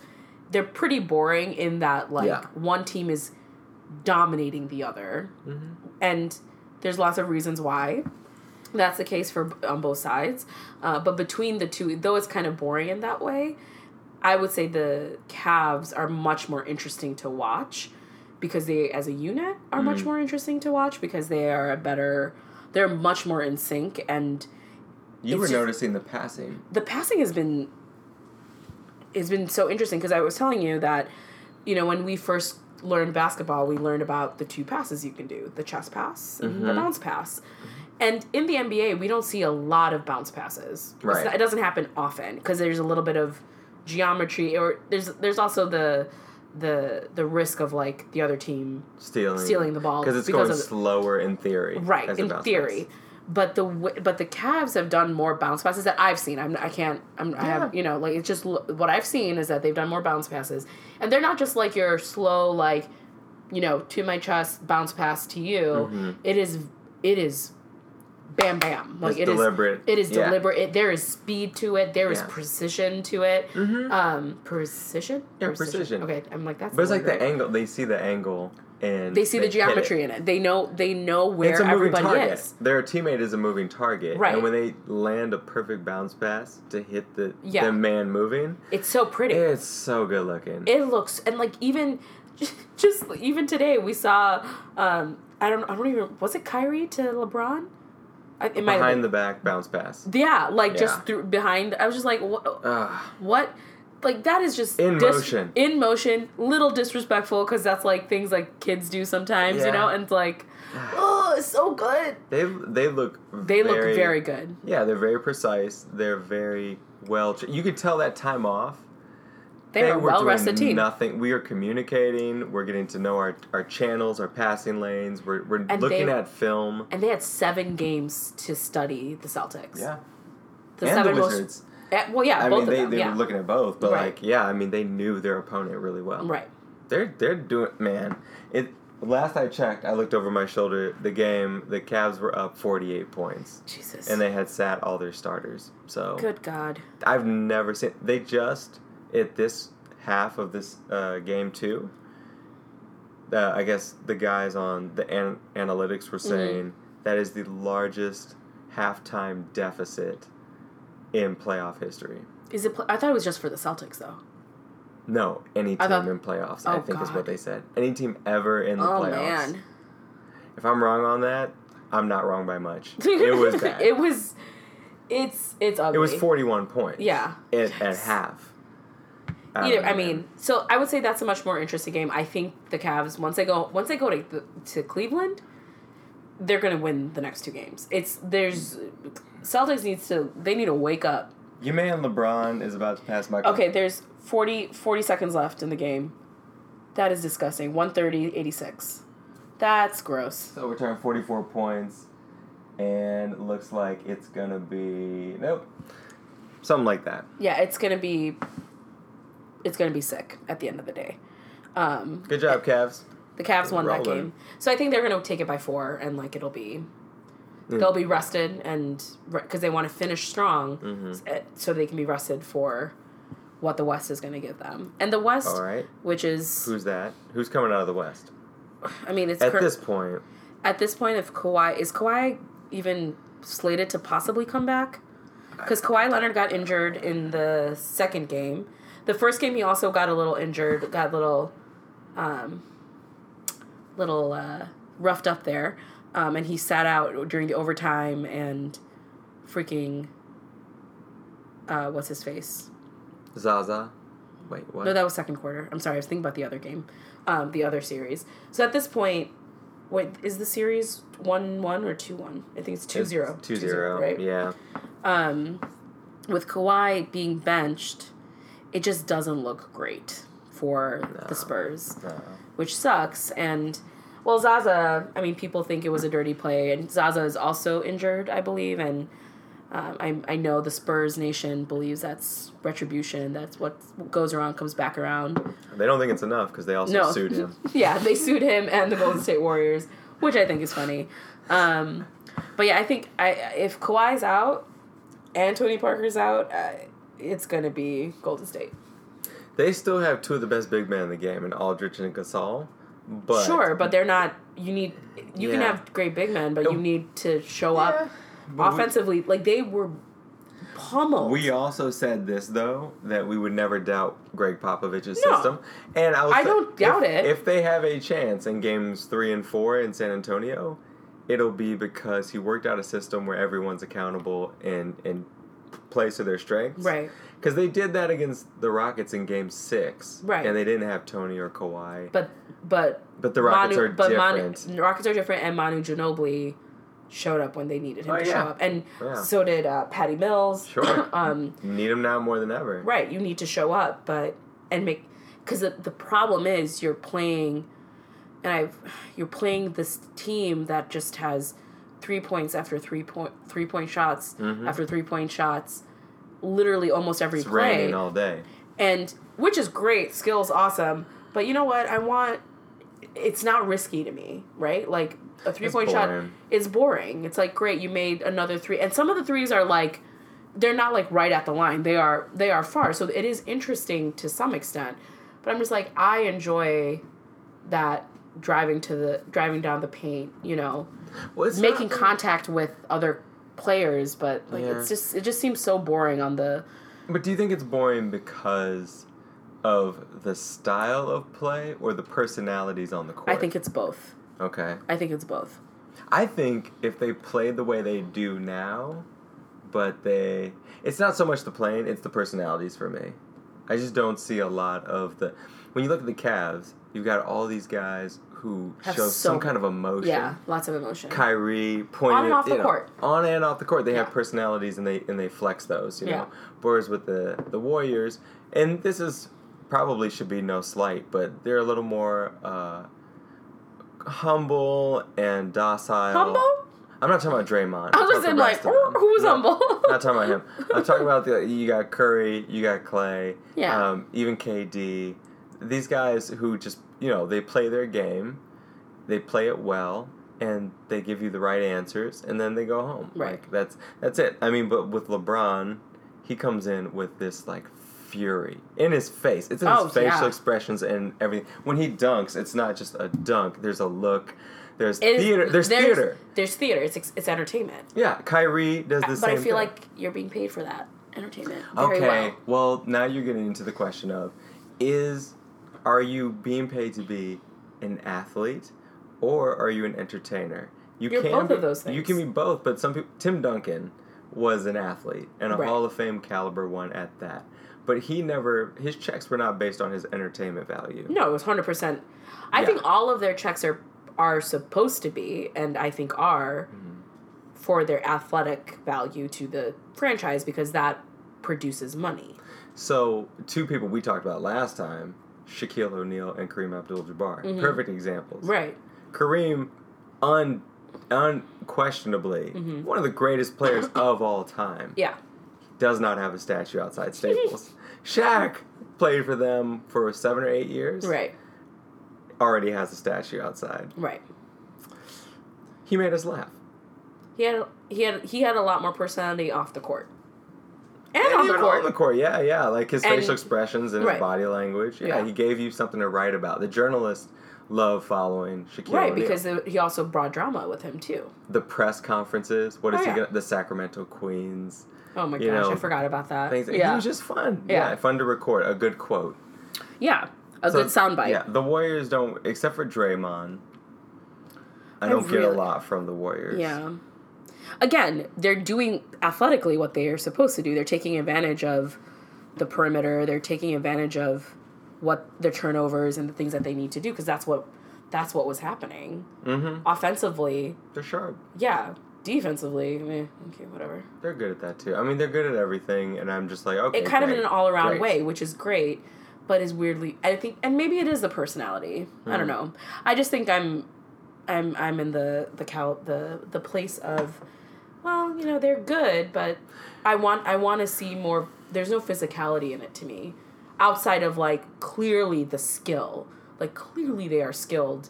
they're pretty boring in that like Yeah. one team is dominating the other, Mm-hmm. and there's lots of reasons why that's the case for on both sides. Uh, but between the two, though it's kind of boring in that way, I would say the Cavs are much more interesting to watch because they, as a unit, are much Mm. more interesting to watch because they are a better, they're much more in sync and You were just- noticing the passing. the passing has been has been so interesting because I was telling you that you know when we first learned basketball we learned about the two passes you can do the chest pass and the Mhm. bounce pass and in the NBA we don't see a lot of bounce passes Right. not- it doesn't happen often because there's a little bit of geometry or there's there's also the the the risk of like the other team Stealing. stealing the ball Because it's because going of- slower in theory. right in theory pass. but the but the Cavs have done more bounce passes that I've seen. I'm I can't I'm, I have you know like it's just what I've seen is that they've done more bounce passes, and they're not just like your slow like, you know, to my chest bounce pass to you. Mhm. It is it is, bam bam like It's it is deliberate. it is Yeah. deliberate. It, there is speed to it. There is Yeah. precision to it. Mhm. Um, precision. Yeah, precision. Okay, I'm like that's. But it's like the right? angle. They see the angle and They see the hit it. geometry in it. They know they know where It's a moving everybody target. is. Their teammate is a moving target, Right. And when they land a perfect bounce pass to hit the Yeah. the man moving, It's so pretty. it's so good looking. it looks and like even just even today we saw um I don't I don't even was it Kyrie to LeBron? It might have Behind the back bounce pass. yeah, like Yeah. just through behind. I was just like, what? Ugh. what? Like that is just In motion. In motion, little disrespectful because that's like things like kids do sometimes, you know. And it's like, oh, it's so good. They they look They look very good. yeah. They're very precise. They're very well. You could tell that time off. They, are were well doing rested team. Nothing. We are communicating. We're getting to know our, our channels, our passing lanes. We're, we're And looking they- at film. And they had seven games to study the Celtics. Yeah. the and seven the most. Wizards. eh, well, yeah, I mean, they, them. they yeah, were looking at both, but Right. like, yeah, I mean, they knew their opponent really well. right. They're they're doing man. It last I checked, I looked over my shoulder. The game, the Cavs were up forty eight points, Jesus. and they had sat all their starters. So Good God. I've never seen. They just at this half of this uh, game too. Uh, I guess the guys on the an- analytics were saying that is the largest halftime deficit in playoff history. Is it? Pl- I thought it was just for the Celtics, though. No, any team thought- in playoffs. Oh I think is what they said. Any team ever in the oh playoffs. man. If I'm wrong on that, I'm not wrong by much. It was bad. it was. It's it's ugly. It was 41 points. Yeah. At, at Yes. Half. Either I mean, so I would say that's a much more interesting game. I think the Cavs once they go once they go to to Cleveland, they're gonna win the next two games. It's there's Celtics needs to they need to wake up. your man LeBron is about to pass Michael. Okay, there's 40, 40 seconds left in the game. That is disgusting. 130, 86. That's gross. So we're turning 44 points, and it looks like it's gonna be nope, something like that. Yeah, it's gonna be it's gonna be sick at the end of the day. Um, Good job, Cavs. the Cavs won that game, so I think they're gonna take it by four, and like it'll be Mm. they'll be rested and because they want to finish strong, Mhm. so they can be rested for what the West is gonna give them, and the West, All right. which is Who's that? Who's coming out of the West? I mean it's At cur- this point, at this point, if Kawhi is Kawhi even slated to possibly come back? Because Kawhi Leonard got injured in the second game. The first game, he also got a little injured, got a little, um, little uh, roughed up there, um, and he sat out during the overtime and freaking uh what's his face? Zaza. Wait, what? No, that was second quarter. I'm sorry, I was thinking about the other game. Um the other series. So at this point wait, is the series one one or two one? I think it's two It's zero. Two zero. right? Yeah. um, with Kawhi being benched, it just doesn't look great for No. the Spurs, No. which sucks. And well, Zaza, I mean, people think it was a dirty play, and Zaza is also injured, I believe, and um, I I know the Spurs nation believes that's retribution. That's what goes around comes back around. They don't think it's enough because they also No. sued him. yeah, they sued him and the Golden State Warriors, which I think is funny. Um, but yeah, I think I if Kawhi's out and Tony Parker's out, uh, it's gonna be Golden State. They still have two of the best big men in the game, in Aldrich and Gasol. But sure, but they're not. You need. You can have great big men, but you need to show Yeah, up but we- offensively. like they were pummeled. We also said this though that we would never doubt Gregg Popovich's No. system, and I, was I don't doubt if, it. If they have a chance in games three and four in San Antonio, it'll be because he worked out a system where everyone's accountable and and plays to their strengths. right. Because they did that against the Rockets in Game Six. Right. And they didn't have Tony or Kawhi. But but But the Rockets Manu, are but different. Manu, Rockets are different, and Manu Ginobili showed up when they needed him Oh, to yeah. show up, and Yeah. so did uh, Patty Mills. Sure. um, need him now more than ever. right, you need to show up, but and make because the, the problem is you're playing, and I've you're playing this team that just has three points after three point three point shots Mhm. after three point shots, literally almost every It's play. raining all day. and which is great skills awesome but you know what? I want it's not risky to me right? Like a three point shot is boring. It's like great you made another three and some of the threes are like they're not like right at the line. They are they are far. So it is interesting to some extent but i'm just like i enjoy that driving to the driving down the paint you know Well, making not- contact with other players but like Yeah. it's just it just seems so boring on the But do you think it's boring because of the style of play or the personalities on the court? i think it's both Okay. i think it's both I think if they played the way they do now, but they. It's not so much the playing, it's the personalities for me. I just don't see a lot of the. When you look at the Cavs, you've got all these guys who Have show so- some kind of emotion. Yeah, lots of emotion. Kyrie pointed On and off the know, court. on and off the court. They have personalities and they and they flex those. You Yeah. know, whereas with the the Warriors, and this is probably should be no slight, but they're a little more uh, humble and docile. Humble? I'm not talking about Draymond. I I'm was saying, like, them. who's No, humble? Not talking about him. I'm talking about the you got Curry, you got Clay, Yeah. um, even KD. These guys who just you know they play their game, they play it well, and they give you the right answers, and then they go home. Right. Like that's that's it. I mean, but with LeBron, he comes in with this like fury in his face. It's in Oh, his facial yeah. expressions and everything. When he dunks, it's not just a dunk. There's a look. There's It is- theater. There's, theater. There's theater. It's it's entertainment. Yeah, Kyrie does uh, the but same I feel thing. like you're being paid for that entertainment. Okay, well. well. now you're getting into the question of is are you being paid to be an athlete or are you an entertainer? You You're can both be, of those You can be both, but some people Tim Duncan was an athlete and a Right. Hall of Fame caliber one at that. But he never his checks were not based on his entertainment value. No, it was hundred percent. I Yeah. think all of their checks are are supposed to be, and I think are Mm-hmm. for their athletic value to the franchise because that produces money. So, two people we talked about last time, Shaquille O'Neal and Kareem Abdul-Jabbar. Perfect examples. Mm-hmm. Right. Kareem, un, unquestionably, Mm-hmm. one of the greatest players of all time, Yeah. does not have a statue outside Staples. Shaq played for them for seven or eight years. Right. Already has a statue outside. Right. He made us laugh. He had he had he had a lot more personality off the court. And, And on the court. on the court, yeah, yeah, like his And- facial expressions and his body language. Yeah, Yeah. he gave you something to write about. The journalists love following Shaquille right, O'Neal. because the, he also brought drama with him too. the press conferences. What is Oh, he yeah. gonna? The Sacramento Queens. Oh my You gosh, know, I forgot about that. Things. He yeah. was just fun. Yeah. Yeah. fun to record. A good quote. yeah. A So, good soundbite. Yeah, the Warriors don't, except for Draymond. I I don't get a lot from the Warriors. Yeah. Again, they're doing athletically what they are supposed to do. They're taking advantage of the perimeter. They're taking advantage of what their turnovers and the things that they need to do because that's what that's what was happening. Mm-hmm. Offensively, They're sharp. yeah. Defensively, eh, okay, whatever. They're good at that too. I mean, they're good at everything, and I'm just like, okay. It kind of in an all around way, which is great, but is weirdly. I think, and maybe it is the personality. I don't Hmm. know. I just think I'm, I'm, I'm in the the cal the the place of, well, you know, they're good, but I want I want to see more. There's no physicality in it to me, outside of like clearly the skill. Like clearly they are skilled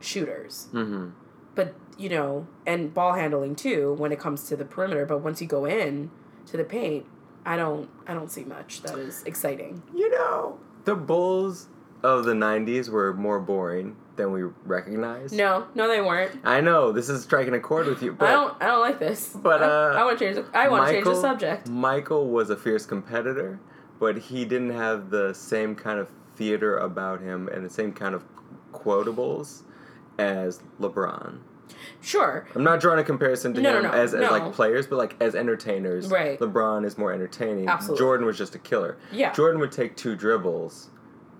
shooters, Mm-hmm. but you know, and ball handling too when it comes to the perimeter. But once you go in to the paint, I don't I don't see much that is exciting. You know, the Bulls of the '90s were more boring than we recognize. No, no, they weren't. I know this is striking a chord with you, but I don't. I don't like this. But, I- uh, I, want to change. The, I want to change the subject. Michael was a fierce competitor, but he didn't have the same kind of theater about him and the same kind of quotables as LeBron. Sure. I'm not drawing a comparison to No, no, him no, as, as no. like players, but like as entertainers. Right. LeBron is more entertaining. Absolutely. Jordan was just a killer. Yeah. Jordan would take two dribbles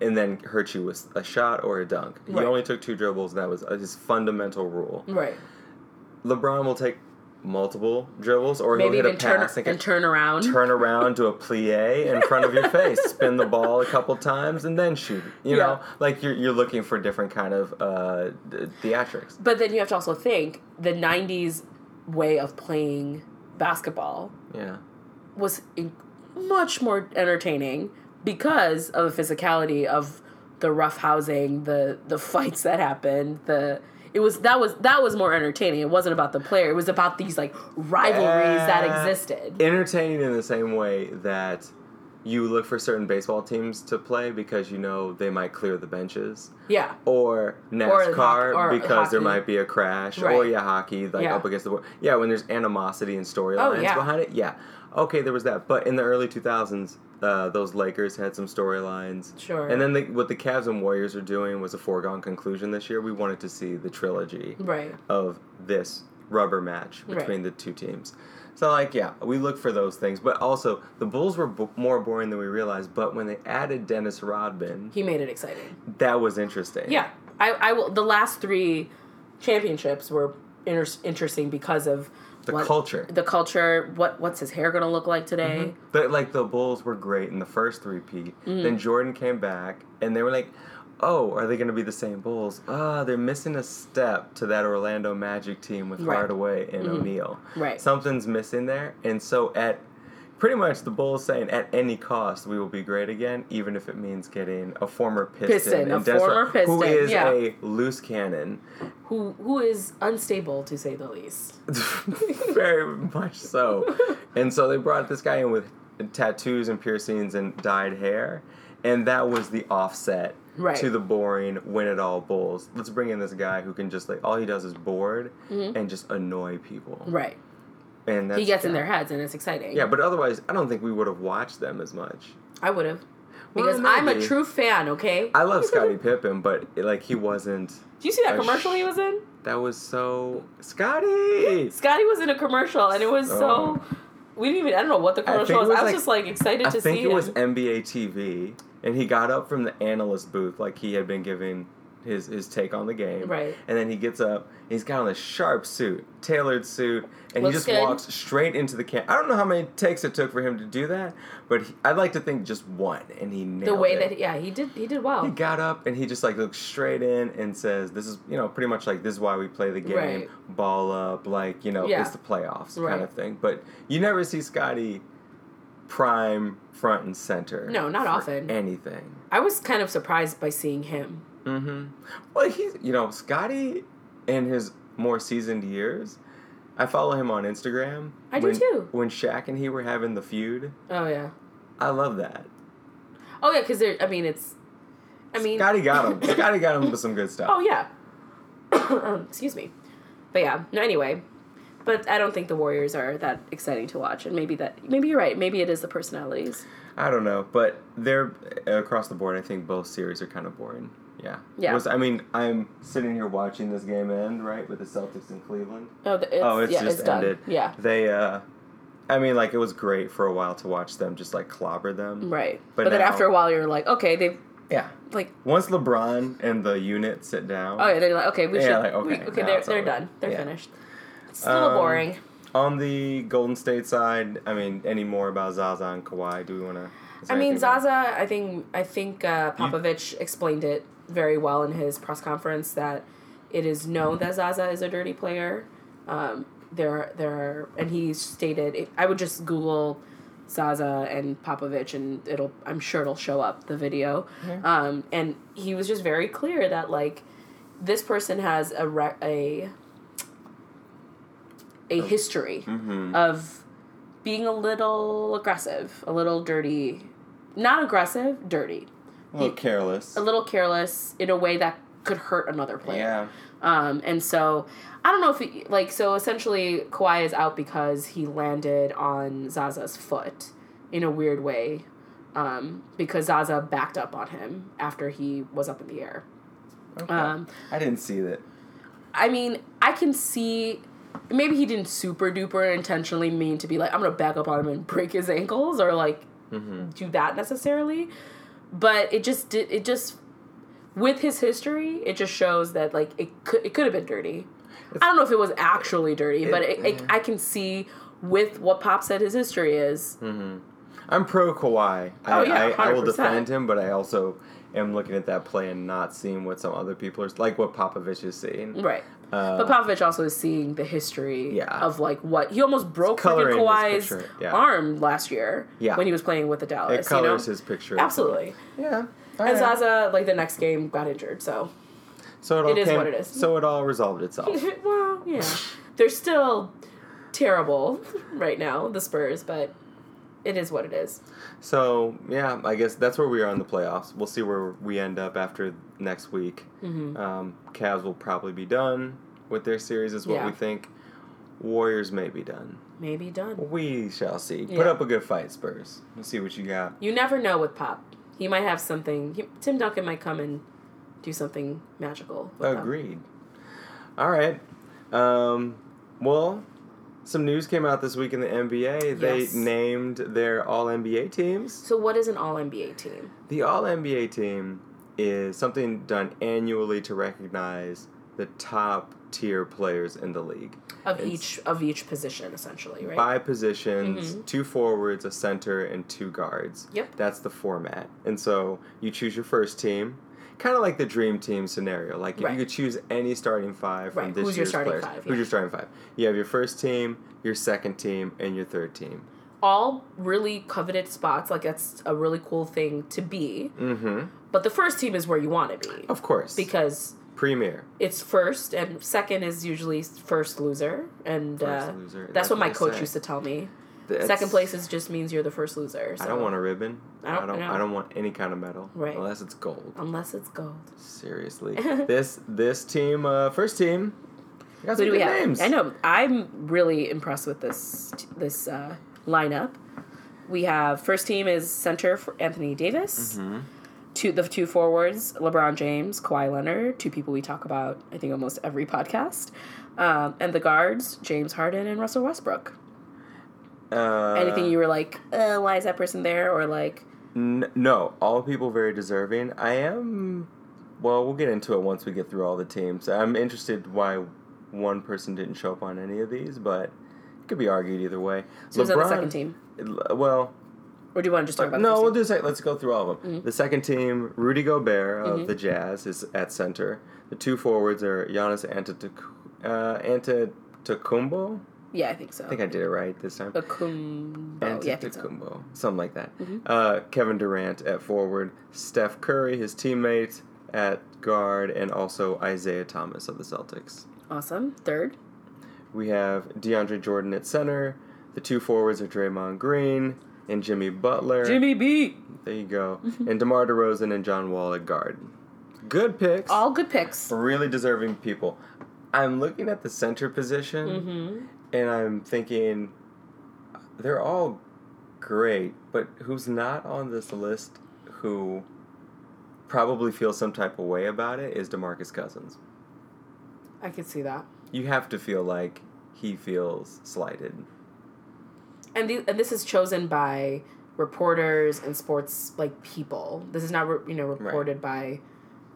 and then hurt you with a shot or a dunk. He Right. only took two dribbles, and that was uh, his fundamental rule. Right. LeBron will take multiple dribbles, or Maybe he'll hit a turn pass and, and turn around. turn around, do a plie in front of your face, spin the ball a couple times, and then shoot. You Yeah. know, like you're you're looking for different kind of uh, theatrics. But then you have to also think the '90s way of playing basketball Yeah. was in- much more entertaining because of the physicality of the rough housing, the the fights that happened, the it was that was that was more entertaining. It wasn't about the player. It was about these like rivalries that Uh, existed. entertaining in the same way that you look for certain baseball teams to play because you know they might clear the benches Yeah. or NASCAR hoc- or because there might be a crash or yeah hockey like Yeah. up against the board yeah when there's animosity and storylines Oh, yeah. behind it yeah okay there was that but in the early 2000s uh, those Lakers had some storylines Sure. and then the, what the Cavs and Warriors are doing was a foregone conclusion this year we wanted to see the trilogy Right. of this rubber match Right. between the two teams. So like yeah, we look for those things, but also the Bulls were b- more boring than we realized. But when they added Dennis Rodman, He made it exciting. that was interesting. Yeah. I, I will. The last three championships were inter- interesting because of the what- culture. The culture. What What's his hair gonna look like today? But like the Bulls were great in the first three-peat. Mm. Then Jordan came back, and they were like, "Oh, are they going to be the same Bulls? Ah, they're missing a step to that Orlando Magic team with Right. Hardaway and Mhm. O'Neal. Right. Something's missing there, and so at pretty much the Bulls saying at any cost we will be great again, even if it means getting a former Piston, Piston, a former Rodman, who Piston, is yeah. a loose cannon, Who Who is unstable to say the least. very much so. And so they brought this guy in with tattoos and piercings and dyed hair, and that was the offset Right. to the boring win it all Bulls. Let's bring in this guy who can just like all he does is board mm-hmm. and just annoy people, Right. And that's, he gets in their heads and it's exciting. Yeah, but otherwise, I don't think we would have watched them as much. I would have. Well, Because I'm a true fan, okay? I love Scottie Pippen, but like he wasn't. Do you see that commercial sh- he was in? That was so Scottie. Scottie was in a commercial and it was Oh. so. We didn't even. I don't know what the commercial was. was I was like- just like excited I to think see it was. NBA TV, and he got up from the analyst booth like he had been giving his his take on the game. Right. And then he gets up. He's got on a sharp suit, tailored suit, and Looks he just good. walks straight into the camp. I don't know how many takes it took for him to do that, but he, I'd like to think just one, and he nailed The way it. that yeah he did he did well. He got up and he just like looks straight in and says, "This is you know pretty much like this is why we play the game, Right. ball up, like you know Yeah. it's the playoffs Right. kind of thing." But you never see Scottie prime front and center. No, not often. Anything. I was kind of surprised by seeing him. Mm-hmm. Well, he's you know Scottie in his more seasoned years. I follow him on Instagram. I do too. When Shaq and he were having the feud, Oh yeah. I love that. Oh yeah, because. I mean, it's. I mean. Scottie got him. Scottie got him with some good stuff. Oh yeah. Excuse me. But yeah. No. Anyway. But I don't think the Warriors are that exciting to watch, and maybe that maybe you're right. Maybe it is the personalities. I don't know, but they're across the board. I think both series are kind of boring. Yeah. Yeah. Was, I mean, I'm sitting here watching this game end, right, with the Celtics in Cleveland. Oh, the- it's, oh, it's yeah, just it's done. ended. Yeah. They, uh, I mean, like, it was great for a while to watch them just, like, clobber them. Right. But But, then after a while, you're like, okay, they've Yeah. like, Once LeBron and the unit sit down. oh yeah, they're like, okay, we Yeah, should, like, okay, we, okay, they're they're over. done, they're Yeah. finished. It's still Um, boring. On the Golden State side, I mean, any more about Zaza and Kawhi? Do we want to? I mean, Zaza. I think I think uh, Popovich explained it very well in his press conference that it is known that Zaza is a dirty player. Um, there, there, are, and he stated, I would just Google Zaza and Popovich, and it'll. I'm sure it'll show up the video. Um, and he was just very clear that like this person has a re- a a history hmm of being a little aggressive, a little dirty, not aggressive, dirty, A little careless. a little careless in a way that could hurt another player. Yeah. Um, and so I don't know if he, like so essentially Kawhi is out because he landed on Zaza's foot in a weird way. Um, because Zaza backed up on him after he was up in the air. Okay. Um, I didn't see that. I mean, I can see maybe he didn't super duper intentionally mean to be like, I'm gonna back up on him and break his ankles or like Mm-hmm. do that necessarily. But it just did it just with his history, it just shows that like it could it could have been dirty. I don't know if it was actually dirty, but it, it, I can see with what Pop said his history is. Mm-hmm. I'm pro Kawhi. Oh, I, yeah, I, I will defend him, but I also am looking at that play and not seeing what some other people are like what Popovich is seeing. Right. Uh, But Popovich also is seeing the history Yeah. of like what he almost broke freaking Kawhi's yeah. arm last year Yeah. when he was playing with the Dallas. it colors you know? his picture. Absolutely. Yeah. And Alright. Zaza, like the next game, got injured. So, So it, all it is came- what it is. So it all resolved itself. well, yeah, they're still terrible right now, the Spurs, but it is what it is. So yeah, I guess that's where we are in the playoffs. We'll see where we end up after next week. Mm-hmm. Um, Cavs will probably be done with their series, is what Yeah. we think. Warriors may be done. Maybe done. We shall see. Put up a good fight, Spurs. Let's see what you got. You never know with Pop. He might have something. He, Tim Duncan might come and do something magical. them. Agreed. All right. Um, well, some news came out this week in the NBA. They Yes. named their All NBA teams. So, what is an All NBA team? The All NBA team is something done annually to recognize the top tier players in the league. Of It's- each of each position, essentially, right? Five positions, Mhm. two forwards, a center, and two guards. Yep. That's the format. And so you choose your first team. Kind of like the dream team scenario. Like if Right. you could choose any starting five from Right. this Who's your year's starting players. five, Who's yeah. your starting five? You have your first team, your second team, and your third team. All really coveted spots. Like that's a really cool thing to be. Mm-hmm. But the first team is where you want to be Of course. because Premier. it's first and second is usually first loser and First uh, loser. that's, what my coach say. used to tell me That's- second place is just means you're the first loser so I don't want a ribbon. I I don't- don't. I don't, want any kind of medal. Right. Unless it's gold. unless it's gold Seriously. this this team, uh, first team, got who some do we have names. i know i'm really impressed with this this uh, lineup we have first team is center for anthony davis Mhm. two the two forwards lebron james Kawhi leonard two people we talk about i think almost every podcast um, and the guards james harden and russell westbrook Uh, anything you were like uh, why is that person there or like N- no, all people very deserving. I am. Well, we'll get into it once we get through all the teams. I'm interested why one person didn't show up on any of these, but it could be argued either way. so who's on the second team Well, or do you want to just talk about the no, we'll team? do Let's go through all of them. Mm-hmm. The second team, Rudy Gobert of the Jazz, is at center. The two forwards are Giannis Antetokounmpo. Uh, Antetokounmpo. Yeah i think so I think I did it right this time. Akumbo. yeah i think so Mm-hmm. Something like that. Uh, Kevin Durant at forward, Steph Curry, his teammate at guard, and also Isaiah Thomas of the Celtics. awesome third We have DeAndre Jordan at center. The two forwards are Draymond Green and Jimmy Butler. jimmy b There you go. and DeMar DeRozan and John Wall at guard. Good picks. all good picks really deserving people. I'm looking at the center position mm-hmm. And I'm thinking they're all great, but who's not on this list who probably feels some type of way about it is DeMarcus Cousins. I could see that. You have to feel like he feels slighted. And the, and this is chosen by reporters and sports like people. This is not re- you know reported by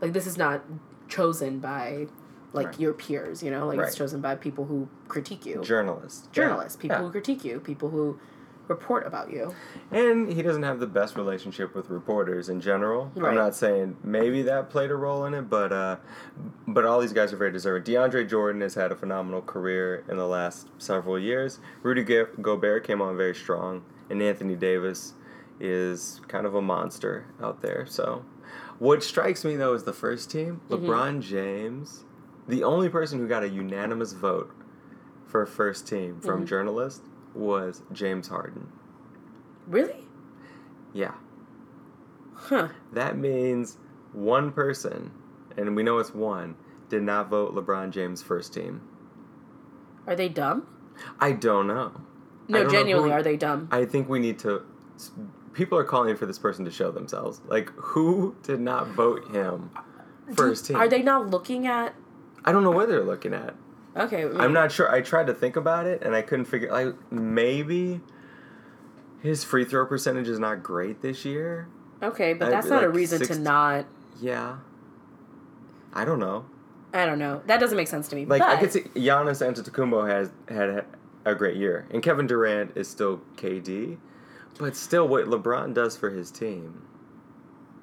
like this is not chosen by like Right. your peers, you know? Like Right. it's chosen by people who critique you. Journalists. Journalists, Yeah. people Yeah. who critique you, people who report about you. And he doesn't have the best relationship with reporters in general. Right. I'm not saying maybe that played a role in it, but uh, but all these guys are very deserving. DeAndre Jordan has had a phenomenal career in the last several years. Rudy Go- Gobert came on very strong, and Anthony Davis is kind of a monster out there. So, what strikes me though is the first team, Mm-hmm. LeBron James, the only person who got a unanimous vote for first team from Mm-hmm. journalists was James Harden. Really? Yeah. Huh. That means one person, and we know it's one, did not vote LeBron James first team. Are they dumb? I don't know. No, don't know genuinely, who- are they dumb? I think we need to. People are calling for this person to show themselves. Like, who did not vote him first team? Are they not looking at? I don't know what they're looking at. Okay, I'm not sure. I tried to think about it, and I couldn't figure. Like, maybe his free throw percentage is not great this year. Okay, but that's be not a reason six- to not. Yeah. I don't know. I don't know. That doesn't make sense to me. Like but, I could see Giannis Antetokounmpo has had a great year, and Kevin Durant is still KD, but still what LeBron does for his team.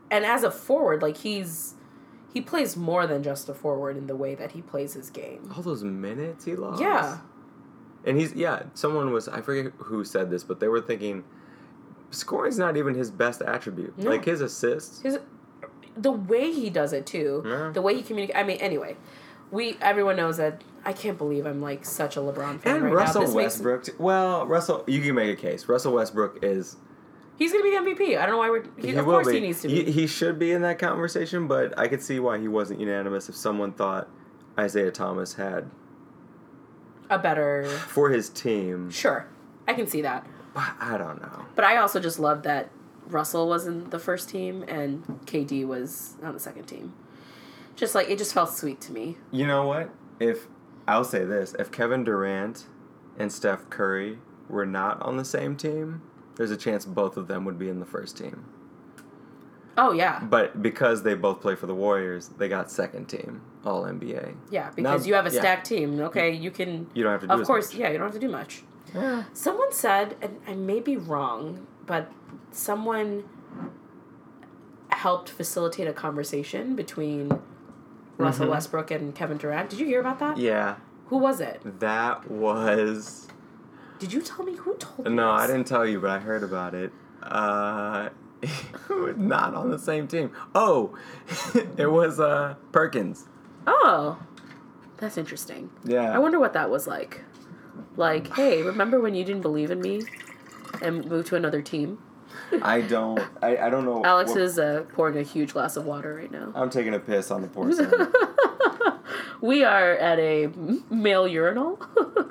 and as a forward, like he's he plays more than just a forward in the way that he plays his game. All those minutes he lost. Yeah. and he's yeah. Someone was I forget who said this, but they were thinking scoring's not even his best attribute. No. Like his assists. His the way he does it too, Yeah. the way he communicates. I mean, anyway, we everyone knows that. I can't believe I'm like such a LeBron fan And right Russell now. This makes- Westbrook. t- well, Russell, you can make a case. Russell Westbrook is he's gonna be the MVP. I don't know why we're. He, He of will course, be. he needs to be. he should be in that conversation, but I could see why he wasn't unanimous if someone thought Isaiah Thomas had a better. for his team. Sure, I can see that. But I don't know. But I also just love that Russell was in the first team and KD was on the second team. Just like it just felt sweet to me. You know what? If I'll say this, if Kevin Durant and Steph Curry were not on the same team, there's a chance both of them would be in the first team. Oh yeah, But because they both play for the Warriors, they got second team All NBA. yeah. Because Now- you have a yeah. stacked team. Okay, you can. You don't have to do Of course, much. yeah. You don't have to do much. Someone said, and I may be wrong, but someone helped facilitate a conversation between Russell Mhm. Westbrook and Kevin Durant. Did you hear about that? Yeah, Who was it? that was Did you tell me who told? No, I didn't tell you, but I heard about it. Uh, not on the same team. Oh, it was uh Perkins. Oh, that's interesting. Yeah. I wonder what that was like. Like, hey, remember when you didn't believe in me and moved to another team? I don't. I, I don't know. Alex what- is uh, pouring a huge glass of water right now. I'm taking a piss on the porcelain. We are at a male urinal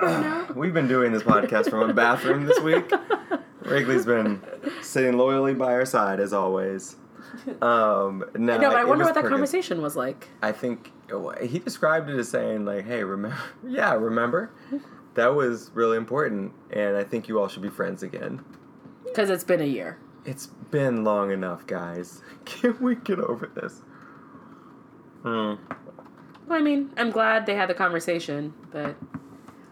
now. We've been doing this podcast from a bathroom this week. Wrigley's been sitting loyally by our side as always. Um, no, No, but I wonder what that conversation was like. I think he described it as saying like, "Hey, remember? Yeah, remember? That was really important, and I think you all should be friends again." Because it's been a year. It's been long enough, guys. Can we get over this? Hmm. Well, I mean, I'm glad they had the conversation, but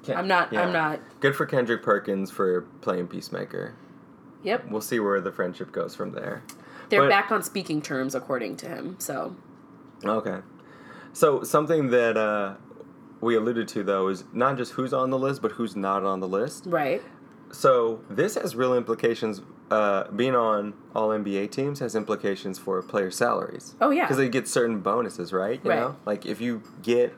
Ken- I'm not. yeah. I'm not. Good for Kendrick Perkins for playing Peacemaker. Yep, We'll see where the friendship goes from there. they're But- back on speaking terms, according to him. So Okay. So something that uh, we alluded to though is not just who's on the list, but who's not on the list. right. So this has real implications. Uh, being on all NBA teams has implications for player salaries. Oh yeah. because they get certain bonuses, right? You Right. know, like if you get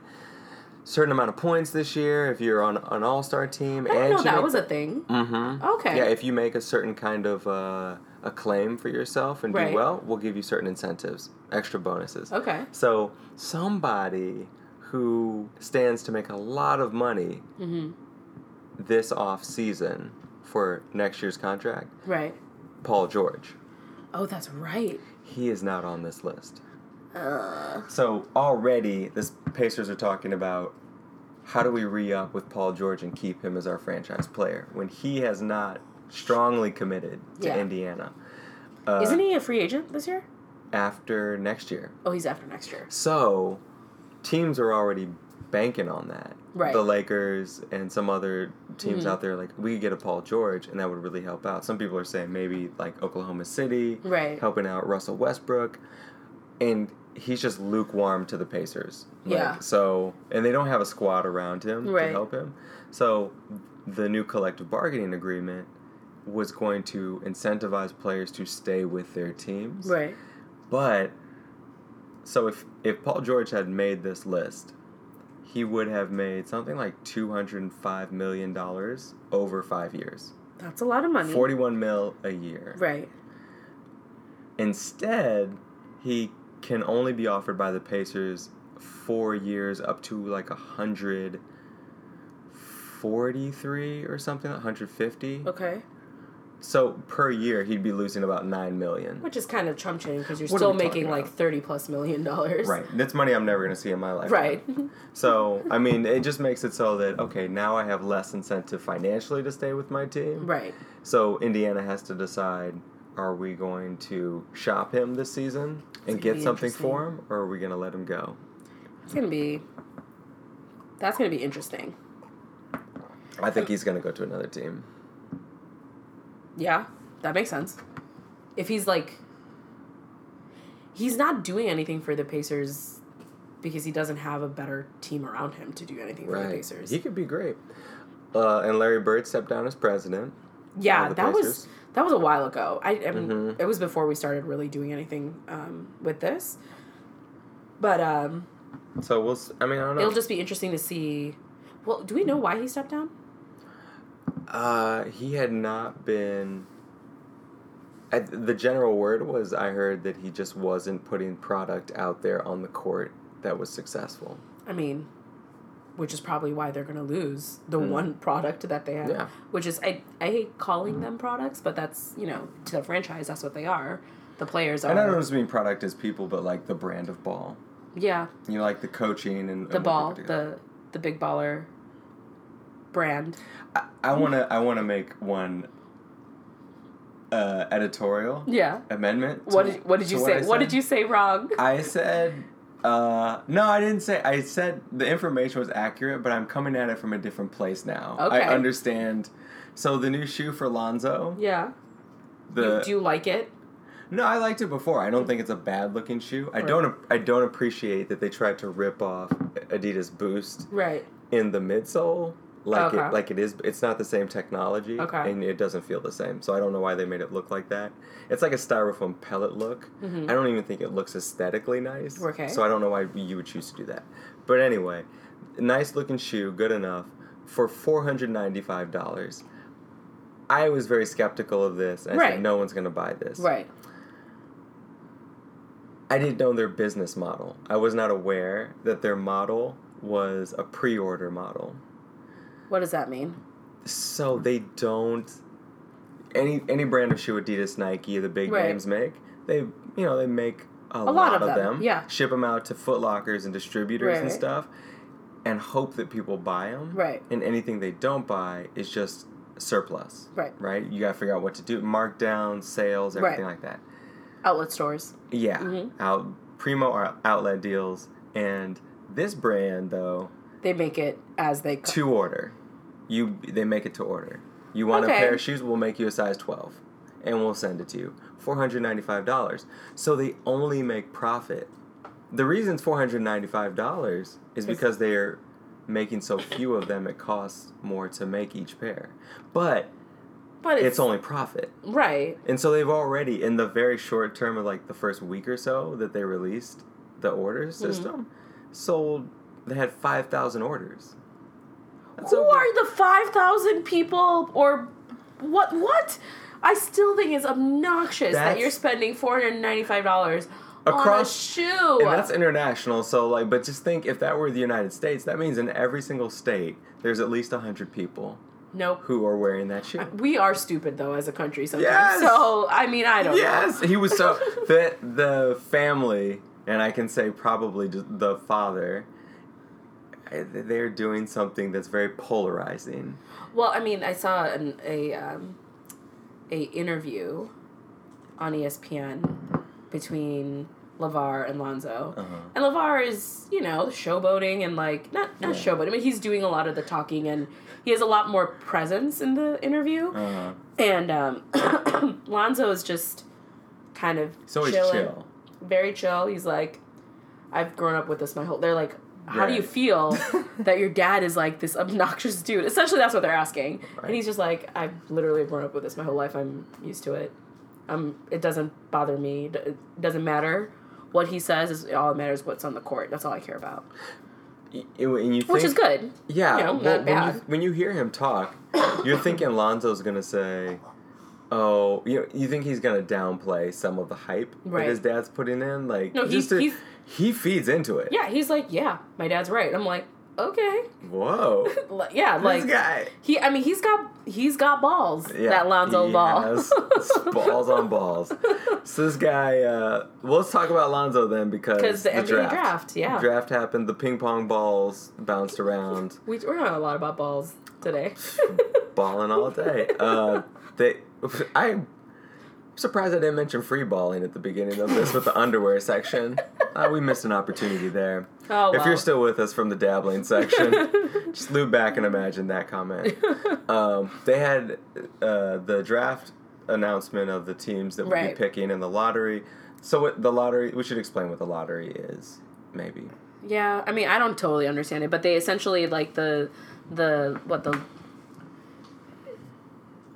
certain amount of points this year, if you're on an All Star team, I and know that make- was a thing. Mm-hmm. Okay. Yeah, if you make a certain kind of uh, a claim for yourself and Right. do well, we'll give you certain incentives, extra bonuses. Okay. So somebody who stands to make a lot of money Mm-hmm. this off season for next year's contract, Right. Paul George. Oh, that's right. He is not on this list. Uh, So already, this Pacers are talking about how do we re up with Paul George and keep him as our franchise player when he has not strongly committed to Yeah. Indiana. Uh, isn't he a free agent this year? after next year? Oh, he's after next year. So teams are already banking on that. Right. The Lakers and some other teams Mhm. out there like we could get a Paul George and that would really help out. Some people are saying maybe like Oklahoma City Right. helping out Russell Westbrook and he's just lukewarm to the Pacers. Like, Yeah. So and they don't have a squad around him to help him. So the new collective bargaining agreement was going to incentivize players to stay with their teams. Right. But so if if Paul George had made this list, he would have made something like two hundred and five million dollars over five years, That's a lot of money. forty one mil a year. Right. Instead, he can only be offered by the Pacers four years up to like a hundred forty three or something, hundred fifty. Okay. So per year, he'd be losing about nine million. Which is kind of chump change because you're What still making like thirty plus million dollars. Right. That's money I'm never going to see in my life. Right. So, I mean, it just makes it so that, okay, now I have less incentive financially to stay with my team. right. So, Indiana has to decide are we going to shop him this season and get something for him, or are we going to let him go? It's gonna be. That's gonna be interesting. I think he's going to go to another team. Yeah, that makes sense. If he's like. He's not doing anything for the Pacers because he doesn't have a better team around him to do anything for the Pacers. He could be great. Uh, and Larry Bird stepped down as president. yeah, that was that was a while ago. I, I mean, Mhm. it was before we started really doing anything um, with this. But um, So we'll. I mean, I don't know. it'll just be interesting to see. Well, do we know why he stepped down? Uh, he had not been. I, the general word was I heard that he just wasn't putting product out there on the court that was successful. I mean, which is probably why they're going to lose the Mm. one product that they have. Yeah. Which is I I hate calling them products, but that's you know to the franchise that's what they are. The players are. And I don't just mean product as people, but like the brand of ball. Yeah, You know, like the coaching and the and ball, they put together. the the big baller brand. I, I wanna I wanna make one uh, editorial Yeah. amendment. What did what did you say? What said. did you say wrong? I said, uh, no, I didn't say. I said the information was accurate, but I'm coming at it from a different place now. Okay. I understand. So the new shoe for Lonzo, Yeah. the you, do you like it? no, I liked it before. I don't think it's a bad looking shoe. I don't. I don't appreciate that they tried to rip off Adidas Boost Right. in the midsole. Like Okay. it, like it is. It's not the same technology, Okay. and it doesn't feel the same. So I don't know why they made it look like that. It's like a styrofoam pellet look. Mhm. I don't even think it looks aesthetically nice. Okay. So I don't know why you would choose to do that. But anyway, nice looking shoe, good enough for four hundred ninety five dollars. I was very skeptical of this. And I Right. said no one's gonna buy this. Right. I didn't know their business model. I was not aware that their model was a pre order model. What does that mean? So they don't any any brand of shoe Adidas, Nike, the big Right. names make, they you know, they make a, lot, lot of them, them, yeah. Ship them out to Foot Lockers and distributors and stuff and hope that people buy them. Right. And anything they don't buy is just surplus. Right. Right? You got to figure out what to do, markdown, sales, everything Right. like that. Outlet stores. Yeah, Mhm. out primo or outlet deals, and this brand though They make it as they co- to order. You they make it to order. You want a pair of shoes? We'll make you a size twelve, and we'll send it to you. Four hundred ninety five dollars. So they only make profit. The reason it's four hundred ninety five dollars is because they're making so few of them. It costs more to make each pair, but But it's, it's, only profit. right. And so they've already, in the very short term of like the first week or so that they released the order Mm-hmm. system, sold. They had five thousand orders. That's Who over- are the five thousand people or what? What? I still think it's obnoxious that you're spending four hundred ninety five dollars on a Across- shoe. And that's international. So like, but just think if that were the United States, that means in every single state there's at least hundred people nope. who are wearing that shoe. We are stupid though as a country sometimes. Yes! So I mean I don't Yes, know. he was so the the family and I can say probably the father. They're doing something that's very polarizing. Well, I mean, I saw an, a um, a interview on ESPN between Lavar and Lonzo. Uh-huh. And Lavar is, you know, showboating and like not not Yeah. showboating. I mean, he's doing a lot of the talking and he has a lot more presence in the interview. Uh-huh. And um, Lonzo is just kind of chilling, chill. very chill. He's like, I've grown up with this my whole. They're like, how do you feel that your dad is like this obnoxious dude? Essentially, that's what they're asking. Right. And he's just like, I've literally grown up with this my whole life. I'm used to it. Um, it doesn't bother me. It doesn't matter what he says. Is all that matters what's on the court. That's all I care about. You think, Which is good. Yeah, you know, well, when you when you hear him talk, you're thinking Lonzo's gonna say, "Oh, you know, you think he's gonna downplay some of the hype Right. that his dad's putting in." Like, No, just he's- to- he's- he feeds into it. Yeah, he's like, yeah, my dad's right. I'm like, okay, Whoa, yeah, like this guy. he. I mean, he's got he's got balls. Yeah, that Lonzo he ball. has balls on balls. So this guy. Uh, well, let's talk about Lonzo then because Because the NBA draft, yeah. draft happened. The ping pong balls bounced around. We, we're talking a lot about balls today. balling all day. Uh, they, I'm surprised I didn't mention free balling at the beginning of this with the underwear section. Uh, we missed an opportunity there. Oh, If you're still with us from the dabbling section, just loop back and imagine that comment. Um, they had uh, the draft announcement of the teams that would Right. be picking in the lottery. So what the lottery? We should explain what the lottery is, maybe. Yeah, I mean, I don't totally understand it, but they essentially like the the what the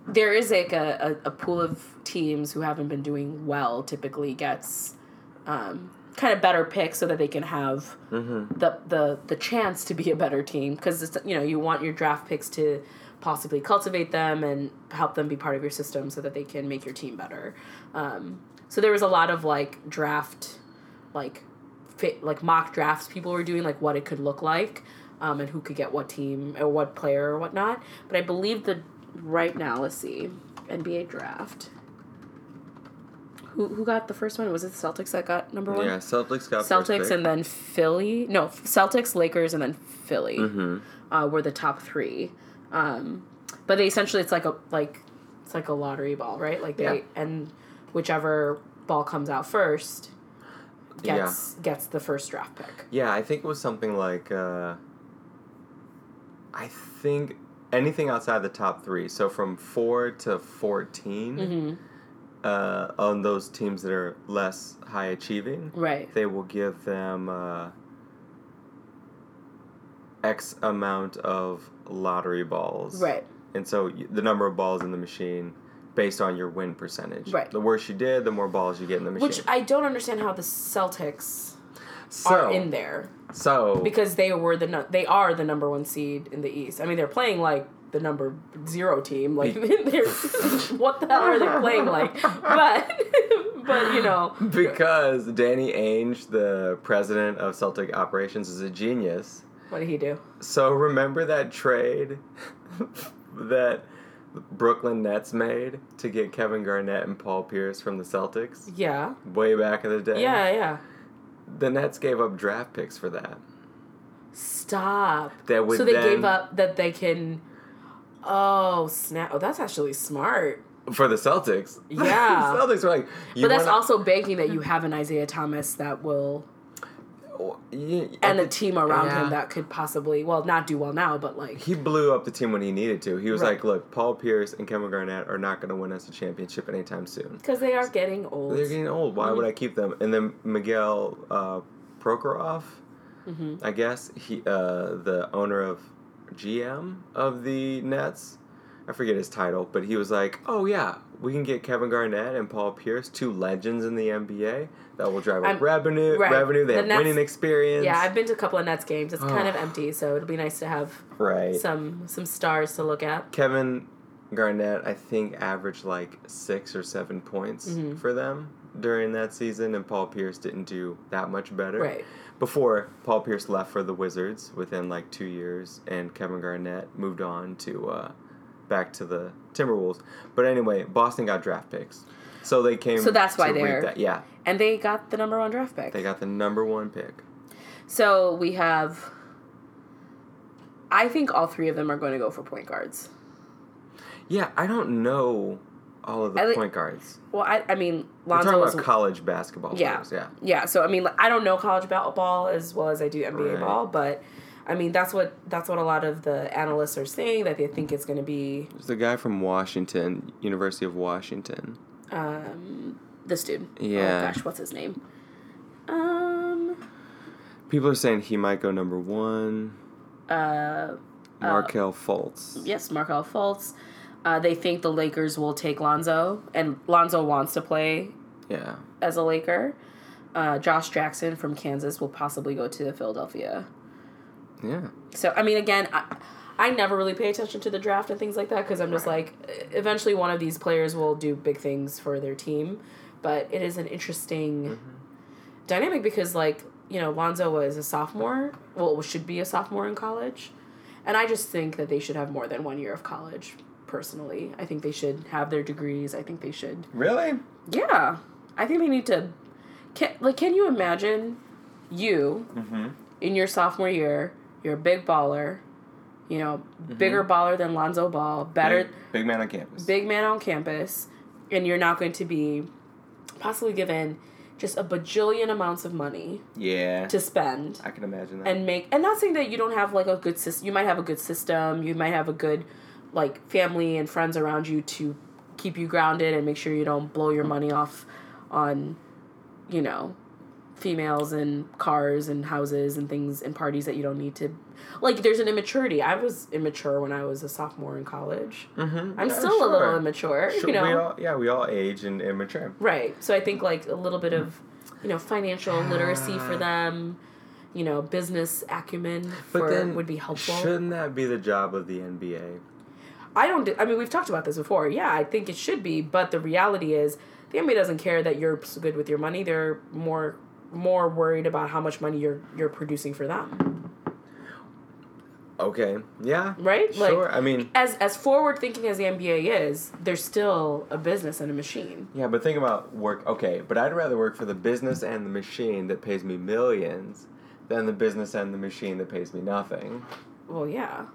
there is like a, a, a pool of teams who haven't been doing well typically gets um, kind of better picks so that they can have Mm-hmm. the the the chance to be a better team because you know you want your draft picks to possibly cultivate them and help them be part of your system so that they can make your team better. Um, so there was a lot of like draft like fit like mock drafts people were doing like what it could look like um, and who could get what team or what player or whatnot. But I believe the right now let's see NBA draft. Who, who got the first one? Was it the Celtics that got number one? Yeah, Celtics got first Celtics and then Philly. No, Celtics, Lakers, and then Philly Mhm. uh, were the top three. Um, but they essentially it's like a like it's like a lottery ball, right? Like they Yeah. and whichever ball comes out first gets gets the first draft pick. Yeah, I think it was something like uh, I think anything outside the top three. So from four to 14 Mm-hmm. uh, on those teams that are less high achieving, Right. they will give them uh, X amount of lottery balls. Right. And so the number of balls in the machine based on your win percentage. Right. The worse you did, the more balls you get in the machine. Which I don't understand how the Celtics so, are in there so because they were the they are the number one seed in the East. I mean, they're playing like the number zero team. Like, what the hell are they playing like? But but you know, Because Danny Ainge, the president of Celtic operations, is a genius. what did he do? So remember that trade that Brooklyn Nets made to get Kevin Garnett and Paul Pierce from the Celtics Yeah. way back in the day? Yeah, yeah. The Nets gave up draft picks for that. Stop. That would so they then- gave up that they can. Oh snap! Oh, that's actually smart. For the Celtics. Yeah. the Celtics were like, you but that's wanna- also banking that you have an Isaiah Thomas that will, and a team around yeah. him that could possibly, well, not do well now, but like, He blew up the team when he needed to. He was Right. like, look, Paul Pierce and Kevin Garnett are not going to win us a championship anytime soon. because they are getting old. They're getting old. Why Mm-hmm. would I keep them? And then Miguel uh, Prokhorov, Mm-hmm. I guess he, uh, the owner of GM of the Nets. I forget his title, but he was like, "Oh yeah, we can get Kevin Garnett and Paul Pierce, two legends in the NBA that will drive up revenue. right. Revenue. They The have Nets- winning experience. Yeah, I've been to a couple of Nets games. It's kind of Oh. empty, so it'll be nice to have right. some some stars to look at. Kevin Garnett, I think, averaged like six or seven points Mm-hmm. for them during that season, and Paul Pierce didn't do that much better. Right. Before Paul Pierce left for the Wizards within like two years, and Kevin Garnett moved on to uh, back to the Timberwolves. But anyway, Boston got draft picks. So they came. So that's why they're- that. Yeah, and they got the number one draft pick. they got the number one pick. So we have. I think all three of them are going to go for point guards. Yeah, I don't know all of the I point guards. Well, I, I mean, We're Lonzo talking about college basketball Yeah. players. Yeah. yeah. So I mean, I don't know college ba- ball as well as I do NBA Right. ball, but I mean that's what that's what a lot of the analysts are saying that they think it's going to be There's the guy from Washington, University of Washington. Um, this dude. Yeah. Oh gosh, what's his name? Um. People are saying he might go number one. Uh. Markelle Fultz. Yes, Markelle Fultz. Uh, they think the Lakers will take Lonzo, and Lonzo wants to play Yeah. as a Laker. Uh, Josh Jackson from Kansas will possibly go to Philadelphia. Yeah. So I mean, again, I, I never really pay attention to the draft and things like that because I'm just like, eventually one of these players will do big things for their team. But it is an interesting dynamic because, like, you know, Lonzo was a sophomore. Well, should be a sophomore in college, and I just think that they should have more than one year of college. Personally, I think they should have their degrees. I think they should Really? yeah, I think they need to. Can, like, can you imagine you Mm-hmm. in your sophomore year? You're a big baller, you know, mm-hmm. bigger baller than Lonzo Ball, better Big, big man on campus. big man on campus, and you're not going to be possibly given just a bajillion amounts of money Yeah. to spend I can imagine that. and make and not saying that you don't have like a good system you might have a good system you might have a good like family and friends around you to keep you grounded and make sure you don't blow your money off on you know females and cars and houses and things and parties that you don't need to like there's an immaturity i was immature when i was a sophomore in college mm-hmm. i'm still a little immature Sure, you know we all, yeah, we all age and immature. Right. So I think like a little bit of, you know, financial literacy for them, you know, business acumen But for then, would be helpful. shouldn't that be the job of the NBA? I don't. I mean, we've talked about this before. Yeah, I think it should be, but the reality is, the NBA doesn't care that you're so good with your money. They're more more worried about how much money you're you're producing for them. Okay. Yeah. Right? Like- Sure. I mean, As as forward thinking as the NBA is, there's still a business and a machine. yeah, but think about work. Okay, but I'd rather work for the business and the machine that pays me millions than the business and the machine that pays me nothing. Well, yeah.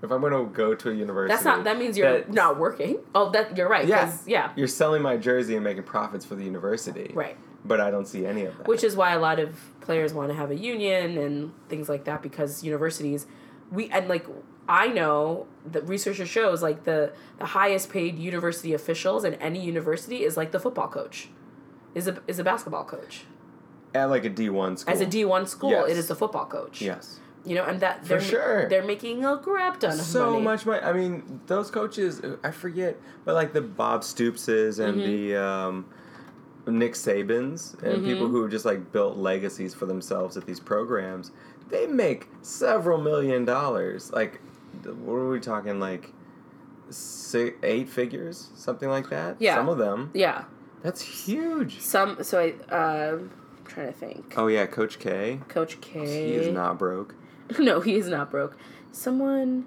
If I'm going to go to a university, That's not. That means you're not working. Oh, that you're right. Yeah. Yeah. You're selling my jersey and making profits for the university. Right. But I don't see any of that. which is why a lot of players want to have a union and things like that because universities we and like I know that research shows like the the highest paid university officials in any university is like the football coach is a is a basketball coach at like a D1 school. as a D1 school Yes. it is the football coach Yes. you know and that For they're, sure. they're making a crap ton of so money much money. I mean, those coaches, I forget, but like the Bob Stoopses and Mm-hmm. the um, Nick Sabans and Mm-hmm. people who just like built legacies for themselves at these programs, they make several million dollars. Like, what are we talking? Like, six, eight figures, something like that. Yeah. some of them. yeah That's huge. some so I uh, I'm trying to think Oh yeah, Coach K. Coach K He is not broke. no he is not broke someone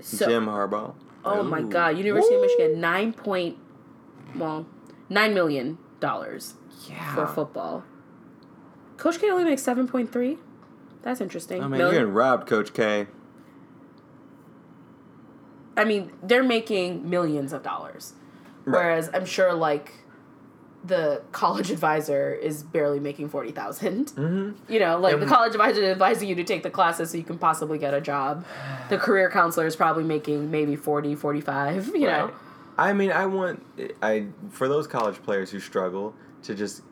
so Jim Harbaugh. Oh my God! University Woo! of Michigan, nine point, well, nine million dollars Yeah. for football. Coach K only makes seven point three. That's interesting. I mean, Million- you're getting robbed, Coach K. I mean, they're making millions of dollars, Right. whereas I'm sure like the college advisor is barely making forty Mm-hmm. You know, like the college advisor is advising you to take the classes so you can possibly get a job. The career counselor is probably making maybe 40, 45, You know, Right. I mean, I want I for those college players who struggle to just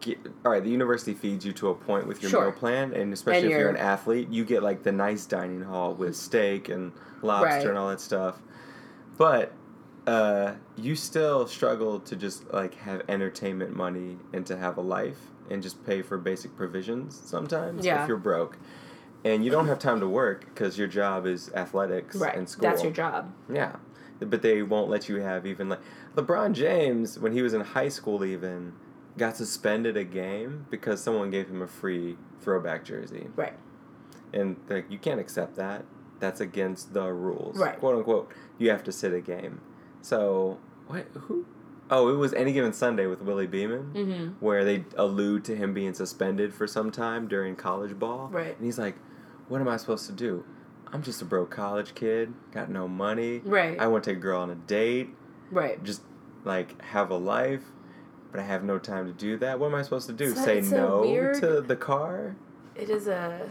get all right. The university feeds you to a point with your Sure. meal plan, and especially And if you're your- an athlete, you get like the nice dining hall with steak and lobster Right. and all that stuff. But uh, you still struggle to just like have entertainment money and to have a life and just pay for basic provisions sometimes Yeah. if you're broke. And you don't have time to work because your job is athletics right? and school. That's your job. Yeah, but they won't let you have even like LeBron James when he was in high school even got suspended a game because someone gave him a free throwback jersey, Right. and like you can't accept that. That's against the rules, Right. Quote unquote. You have to sit a game. So what? Who? Oh, it was Any Given Sunday with Willie Beamen, Mm-hmm. where they allude to him being suspended for some time during college ball. Right. And he's like, "What am I supposed to do? I'm just a broke college kid, got no money. Right. I want to take a girl on a date, Right. just like have a life." But I have no time to do that. What am I supposed to do? Say no weird- to the car? It is a.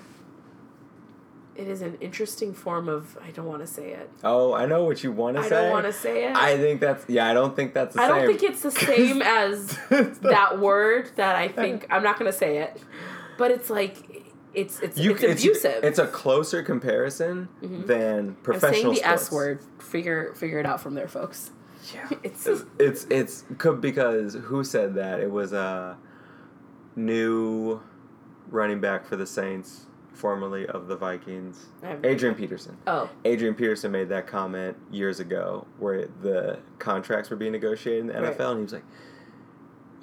It is an interesting form of. I don't want to say it. Oh, I know what you want to I say. I don't want to say it. I think that's yeah. I don't think that's the I same. don't think it's the same as that word that I think I'm not gonna say it, but it's like it's it's You, it's abusive. It's, a closer comparison mm-hmm. than professional. I'm saying the S word. Figure figure it out from there, folks. Yeah, It's it's it's it's because who said that? It was a new running back for the Saints, formerly of the Vikings, Adrian Peterson. oh Adrian Peterson made that comment years ago, where the contracts were being negotiated in the Right. NFL, and he was like,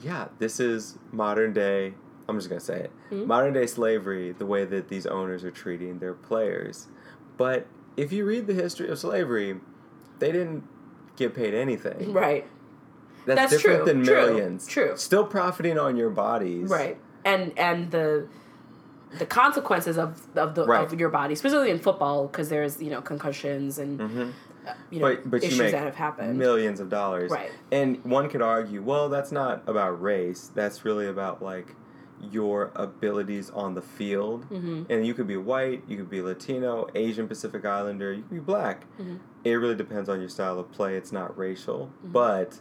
"Yeah, this is modern day." I'm just gonna say it. Mhm. Modern day slavery, the way that these owners are treating their players. But if you read the history of slavery, they didn't get paid anything. right That's, That's different true, than millions. true. Still profiting on your bodies. right and and the the consequences of of the Right. of your body, specifically in football, because there's you know concussions and hmm uh, you know But but you issues make that have happened. millions of dollars. Right. And one could argue, well, that's not about race. That's really about like your abilities on the field. hmm And you could be white, you could be Latino, Asian Pacific Islander, you could be black. Mhm. It really depends on your style of play. It's not racial. Mm-hmm. But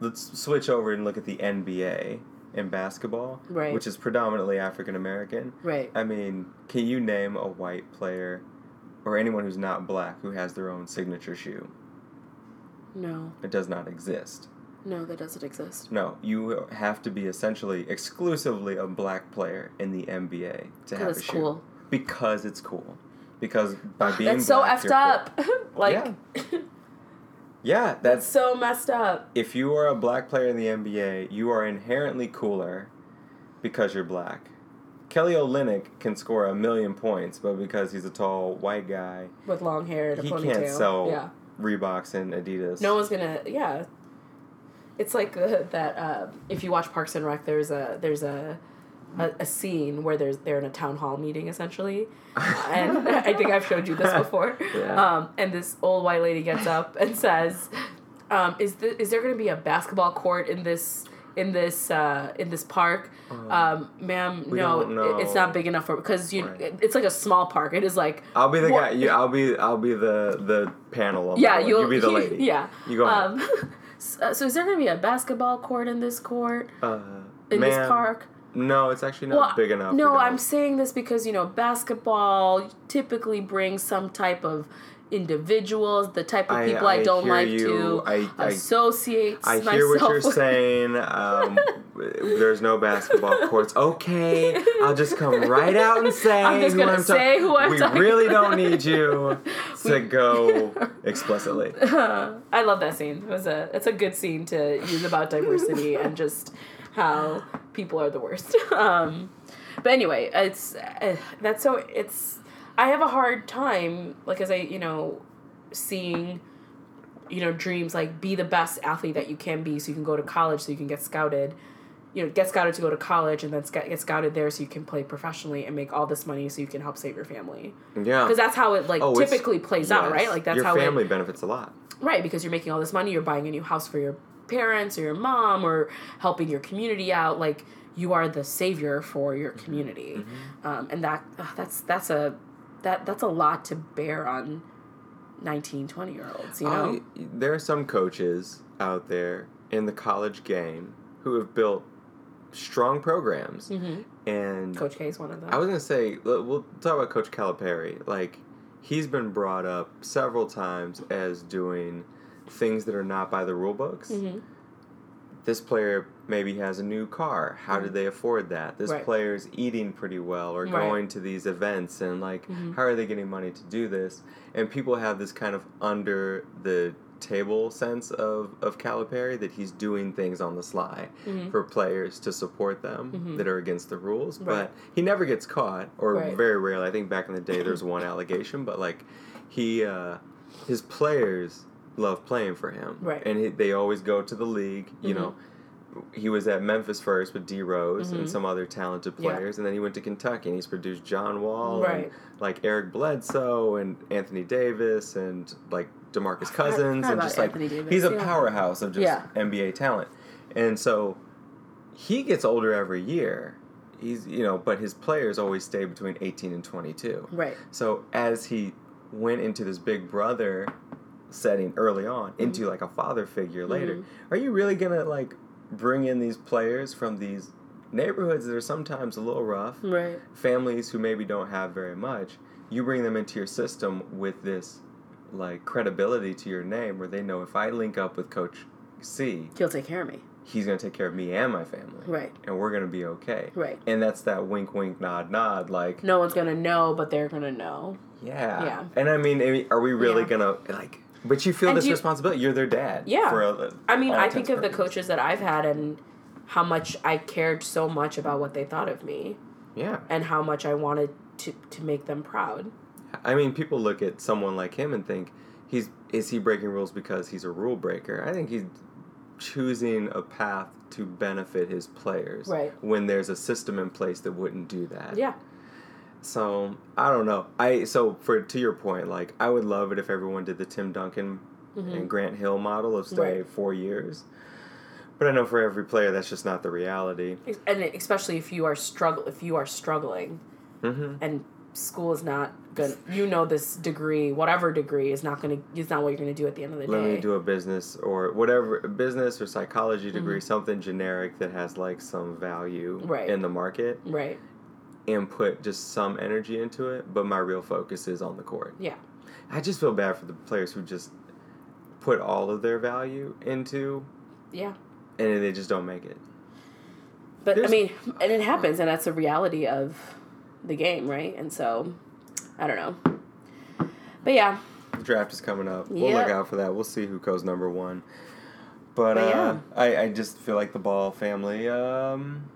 let's switch over and look at the NBA in basketball, Right. which is predominantly African American. Right. I mean, can you name a white player or anyone who's not black who has their own signature shoe? No. It does not exist. No, that doesn't exist. No, you have to be essentially exclusively a black player in the NBA to have Because a it's shoe. cool. Because it's cool. Because by being That's so effed you're cool. up. like Yeah, that's so messed up. if you are a black player in the NBA, you are inherently cooler because you're black. Kelly Olynyk can score a million points, but because he's a tall white guy, With long hair and a he ponytail. can't sell Yeah. Reeboks and Adidas. No one's gonna. Yeah. It's like uh, that. Uh, if you watch Parks and Rec, there's a there's a, a a scene where there's they're in a town hall meeting essentially, and I think I've showed you this before. Yeah. Um, and this old white lady gets up and says, um, "Is the, is there going to be a basketball court in this?" In this uh, in this park, um, ma'am, no, it- it's not big enough for because you. Right. it- it's like a small park. It is like I'll be the More- guy. You, I'll be. I'll be the the panel. Yeah, you'll you be the lady. Yeah, You go. Um, so, so is there going to be a basketball court in this court Uh, in this park? No, it's actually not big enough. No, I'm saying this because you know basketball typically brings some type of individuals, the type of people I, I don't like you. to I- I- associate I hear what you're with. saying. Um, there's no basketball courts. Okay, I'll just come right out and say I'm just gonna I'm ta- say who I'm We talking really don't need you to go explicitly. I love that scene. It was a it's a good scene to use about diversity and just how people are the worst. Um, but anyway, it's uh, that's so it's I have a hard time like as I you know seeing you know dreams like be the best athlete that you can be so you can go to college so you can get scouted you know get scouted to go to college and then sc- get scouted there so you can play professionally and make all this money so you can help save your family Yeah. because that's how it like Oh, typically plays out right like that's your how your family it benefits a lot. Right, because you're making all this money, you're buying a new house for your parents or your mom or helping your community out. Like you are the savior for your community, um, and that ugh, that's that's a that that's a lot to bear on 19, 20 year olds. You know, I- there are some coaches out there in the college game who have built strong programs, hmm and Coach K is one of them. I was gonna say we'll talk about Coach Calipari. Like he's been brought up several times as doing things that are not by the rule books. Mhm. This player maybe has a new car. How did they afford that? This Right. player's eating pretty well or Right. going to these events and like Mhm. how are they getting money to do this? And people have this kind of under the table sense of, of Calipari that he's doing things on the sly Mhm. for players to support them Mhm. that are against the rules. Right. But he never gets caught, or very rarely. I think back in the day there's one allegation, but like he uh, his players love playing for him. Right. And he, they always go to the league. You Mhm. know, he was at Memphis first with D Rose Mhm. and some other talented Yeah. players, and then he went to Kentucky and he's produced John Wall and Right. like Eric Bledsoe and Anthony Davis and like Demarcus Cousins forgot and about just like Davis, he's a yeah. powerhouse of just Yeah. NBA talent. And so he gets older every year. He's you know, but his players always stay between 18 and 22. Right. So as he went into this big brother setting early on into like a father figure later, Mhm. are you really gonna like bring in these players from these neighborhoods that are sometimes a little rough, Right. families who maybe don't have very much? You bring them into your system with this like credibility to your name, where they know if I link up with Coach C, He'll take care of me. he's gonna take care of me and my family, Right. and we're gonna be okay. Right. And that's that wink, wink, nod, nod, like No one's gonna know, but they're gonna know. Yeah. Yeah. And I mean, I mean, are we really Yeah. gonna like? But you feel And this you- responsibility. You're their dad. Yeah. For a, I mean, I think of the coaches that I've had and how much I cared so much about what they thought of me Yeah. and how much I wanted to to make them proud. I mean, people look at someone like him and think he's is he breaking rules because he's a rule breaker? I think he's choosing a path to benefit his players. Right. When there's a system in place that wouldn't do that. Yeah. So I don't know. I so for to your point, like I would love it if everyone did the Tim Duncan Mhm. and Grant Hill model of stay Right. four years. But I know for every player, that's just not the reality. And especially if you are struggle if you are struggling hmm and school is not good you know this degree whatever degree is not going to is not what you're going to do at the end of the Let day Let me do a business or whatever business or psychology degree, Mhm. something generic that has like some value Right. in the market, right and put just some energy into it. But my real focus is on the court. yeah I just feel bad for the players who just put all of their value into, yeah and they just don't make it. but i mean and it happens and that's the reality of the game right and so i don't know but yeah The draft is coming up. We'll Yep. look out for that. We'll see who goes number one. But, But uh, yeah. I, I just feel like the Ball family, um,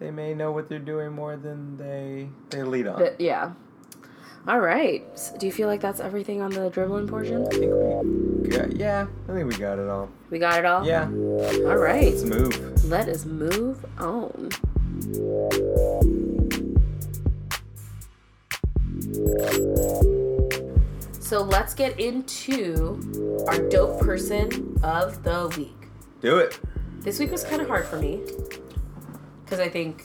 they may know what they're doing more than they they lead on. but yeah all right S- do you feel like that's everything on the dribbling portion I think we got, yeah, I think we got it all. we got it all Yeah, all right let's move. let us move on So let's get into our dope person of the week. Do it. This week was kind of hard for me because I think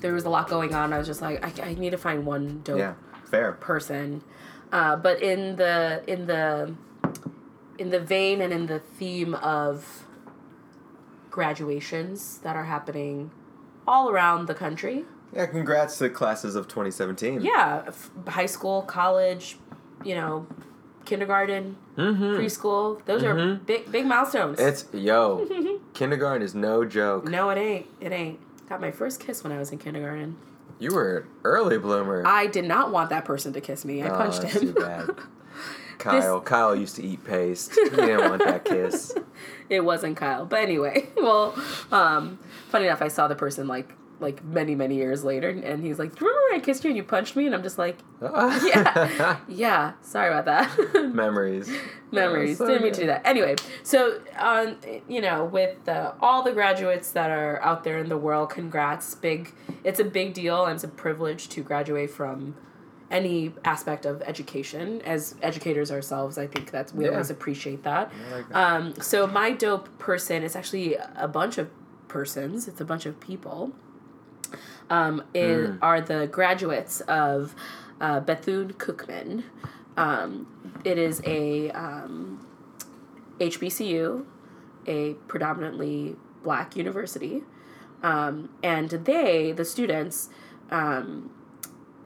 there was a lot going on. I was just like, I, I need to find one dope Yeah, fair. person. Uh, but in the in the in the vein and in the theme of graduations that are happening all around the country, Yeah, congrats to classes of 2017. yeah, f- high school, college, you know, kindergarten, Mm-hmm. preschool, those are Mhm. big big milestones. It's yo, kindergarten is no joke. no, it ain't. It ain't. Got my first kiss when I was in kindergarten. You were an early bloomer. I did not want that person to kiss me. I Oh, punched that's him. too bad. Kyle, Kyle used to eat paste. He didn't want that kiss. it wasn't Kyle. But anyway, well, um, funny enough, I saw the person like like many many years later, and he's like, "Do you remember when I kissed you and you punched me?" And I'm just like, "Yeah, yeah, sorry about that." Memories. Memories. So Didn't mean to do that. Anyway, so um, you know, with uh, all the graduates that are out there in the world, congrats! Big. It's a big deal, and it's a privilege to graduate from any aspect of education. As educators ourselves, I think that we Yeah. always appreciate that. Like that. Um, so my dope person is actually a bunch of persons. It's a bunch of people. Um, is, Mm. Are the graduates of uh, Bethune Cookman. Um, it is a um, HBCU, a predominantly black university, um, and they, the students, um,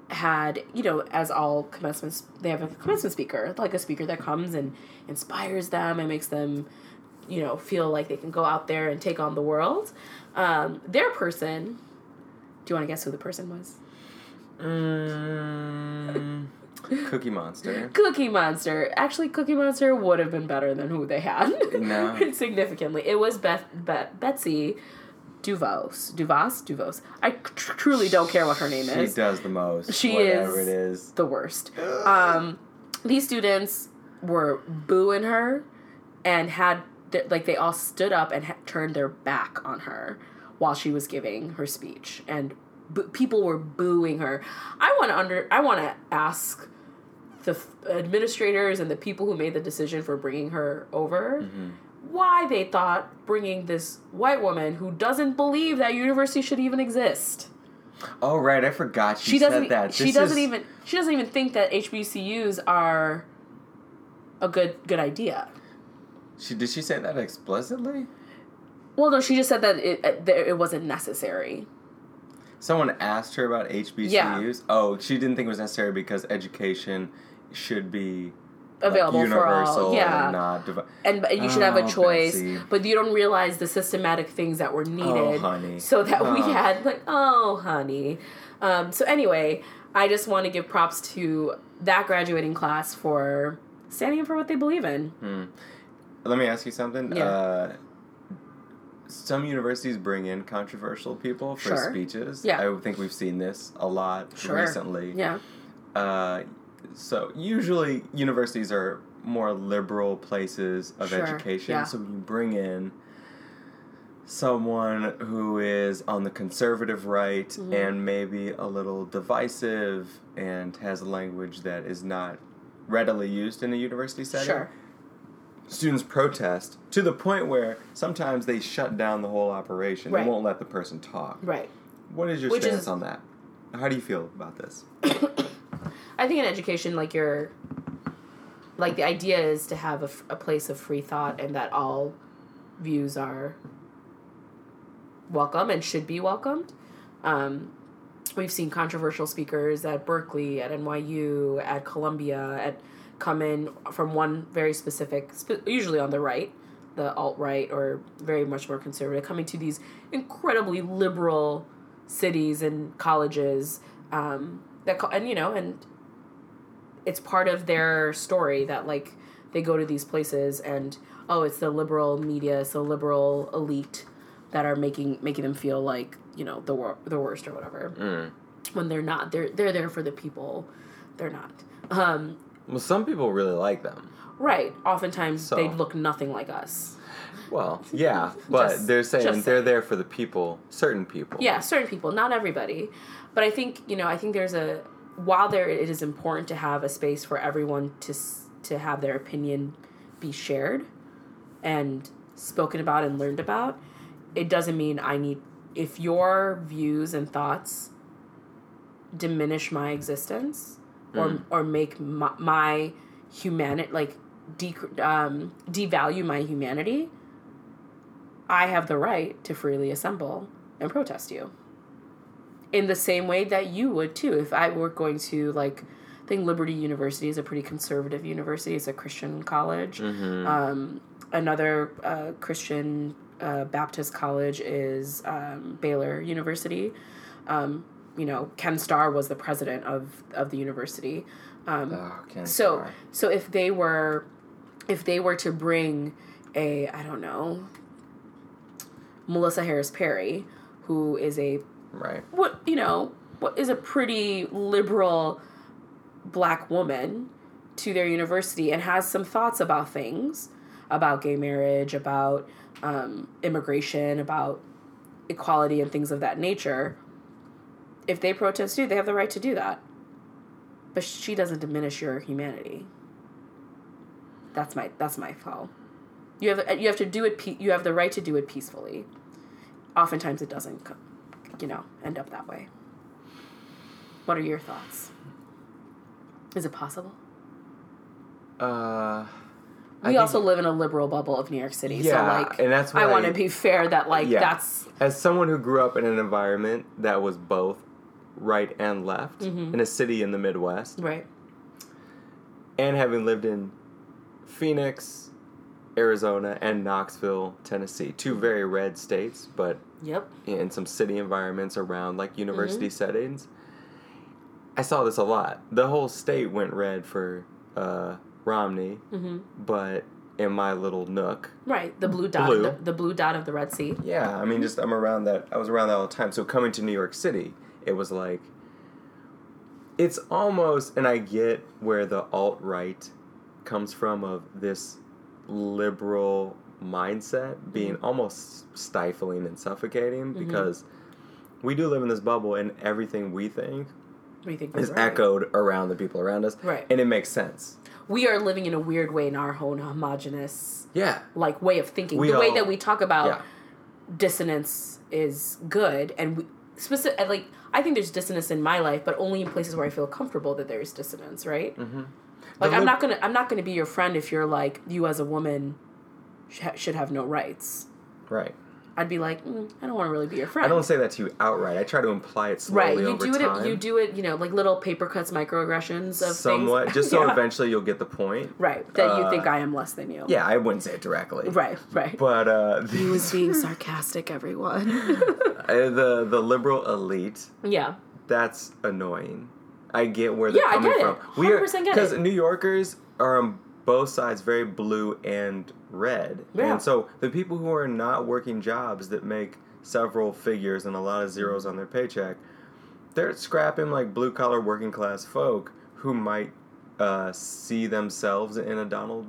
had you know as all commencements they have a commencement speaker like a speaker that comes and inspires them and makes them you know feel like they can go out there and take on the world um, their person you want to guess who the person was Mm, Cookie Monster. cookie monster actually cookie monster would have been better than who they had No. significantly it was Beth, Beth betsy DeVos DeVos DeVos i tr- truly don't care what her name is. She does the most. She is- it is. the worst um, these students were booing her and had th- like they all stood up and ha- turned their back on her while she was giving her speech and b- people were booing her i want to under i want to ask the f- administrators and the people who made the decision for bringing her over mm-hmm. why they thought bringing this white woman who doesn't believe that university should even exist Oh right, I forgot she, she doesn't said that. she This doesn't is- even she doesn't even think that HBCUs are a good good idea. She did she say that explicitly? Well, no, she just said that it that it wasn't necessary. Someone asked her about HBCUs. Oh, she didn't think it was necessary because education should be like, Available for all, universal yeah. and not divi- And, and you should have Oh, a choice, Betsy. but you don't realize the systematic things that were needed, honey. so that we Oh. had like, oh, honey. Um, so anyway, I just want to give props to that graduating class for standing up for what they believe in. Let me ask you something. Yeah. Uh, some universities bring in controversial people for Sure. speeches. Yeah. I think we've seen this a lot Sure. recently. Yeah, Uh, so usually universities are more liberal places of Sure, education. yeah. So when you bring in someone who is on the conservative right Mm-hmm. and maybe a little divisive and has a language that is not readily used in a university setting sure. Students protest to the point where sometimes they shut down the whole operation. Right. They won't let the person talk. Right. What is your Which stance is- on that? How do you feel about this? I think in education, like you're, like the idea is to have a place of free thought and that all views are welcome and should be welcomed. Um, we've seen controversial speakers at Berkeley, at NYU, at Columbia, at come in from one very specific, usually on the right, the alt right or very much more conservative, coming to these incredibly liberal cities and colleges um, that and you know and it's part of their story that like they go to these places and oh it's the liberal media it's the liberal elite that are making making them feel like you know the wor- the worst or whatever. Mm. when they're not they're they're there for the people. They're not. Um, Well, some people really like them. right oftentimes So- they look nothing like us Well, yeah, but Just- they're saying they're there for the people, certain people. Yeah, certain people, not everybody. But I think, you know, I think there's a while there it is important to have a space for everyone to to have their opinion be shared and spoken about and learned about. It doesn't mean I need if your views and thoughts diminish my existence or or make my, my humanity like de- um, devalue my humanity, I have the right to freely assemble and protest you. In the same way that you would too, if I were going to like, I think Liberty University is a pretty conservative university. It's a Christian college. Mm-hmm. Um, another uh, Christian uh, Baptist college is um, Baylor University. Um, you know, Ken Starr was the president of of the university. Um, Oh, so Starr. so if they were if they were to bring a I don't know Melissa Harris Perry, who is a right. what you know what is a pretty liberal black woman to their university and has some thoughts about things about gay marriage about um, immigration about equality and things of that nature if they protest you they have the right to do that. But she doesn't diminish your humanity. That's my that's my call. You have you have to do it pe- you have the right to do it peacefully. Oftentimes it doesn't you know end up that way. What are your thoughts? Is it possible? Uh, we think- also live in a liberal bubble of New York City, so like, and that's I want to be fair that like Yeah. that's as someone who grew up in an environment that was both right and left Mm-hmm. in a city in the Midwest, right. and having lived in Phoenix, Arizona, and Knoxville, Tennessee, two very red states, but Yep. in some city environments around like university Mm-hmm. settings. I saw this a lot. The whole state went red for uh, Romney, hmm but in my little nook, Right. The blue dot. Blue. The, the blue dot of the Red Sea. yeah, I mean, just I'm around that. I was around that all the time. So coming to New York City, it was like, it's almost, and I get where the alt right comes from of this liberal mindset being Mm-hmm. almost stifling and suffocating Mhm. because we do live in this bubble and everything we think you think? is right? echoed around the people around us Right. and it makes sense We are living in a weird way in our own homogenous yeah like way of thinking. We the way that we talk about yeah dissonance is good and we, specific like I think there's dissonance in my life, but only in places where I feel comfortable that there's dissonance, right? mm-hmm. Like I'm not gonna I'm not gonna be your friend if you're like you as a woman sh- should have no rights. right I'd be like, mm, I don't want to really be your friend. I don't say that to you outright. I try to imply it slowly right. You over do time. it. You do it. You know, like little paper cuts, microaggressions of somewhat, things. just so Yeah. eventually you'll get the point. Right. That you Uh, think I am less than you. Yeah, I wouldn't say it directly. Right. Right. But uh, he was being sarcastic, everyone. the the liberal elite, yeah. that's annoying. I get where they're Yeah, I coming get from. it. We are 100% get because. New Yorkers are on both sides very blue and red, Yeah. and so the people who are not working jobs that make several figures and a lot of zeros on their paycheck, they're scrapping like blue collar working class folk who might uh, see themselves in a Donald.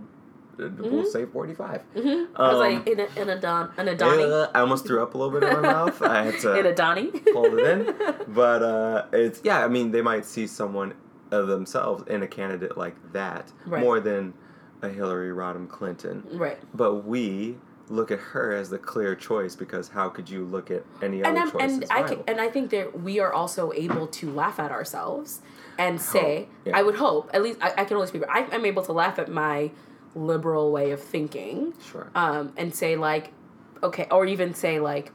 uh, We'll say forty-five. hmm I was Um, like in a in a don in a Donnie Uh, I almost threw up a little bit in my mouth. I had to in a Donnie. hold it in. But uh, it's yeah. I mean, they might see someone of themselves in a candidate like that Right. more than a Hillary Rodham Clinton. right. But we look at her as the clear choice because how could you look at any and other choice? and I can, and I think that we are also able to laugh at ourselves and say, yeah. I would hope at least I, I can only speak. I, I'm able to laugh at my liberal way of thinking, Sure. um, and say like, okay, or even say like,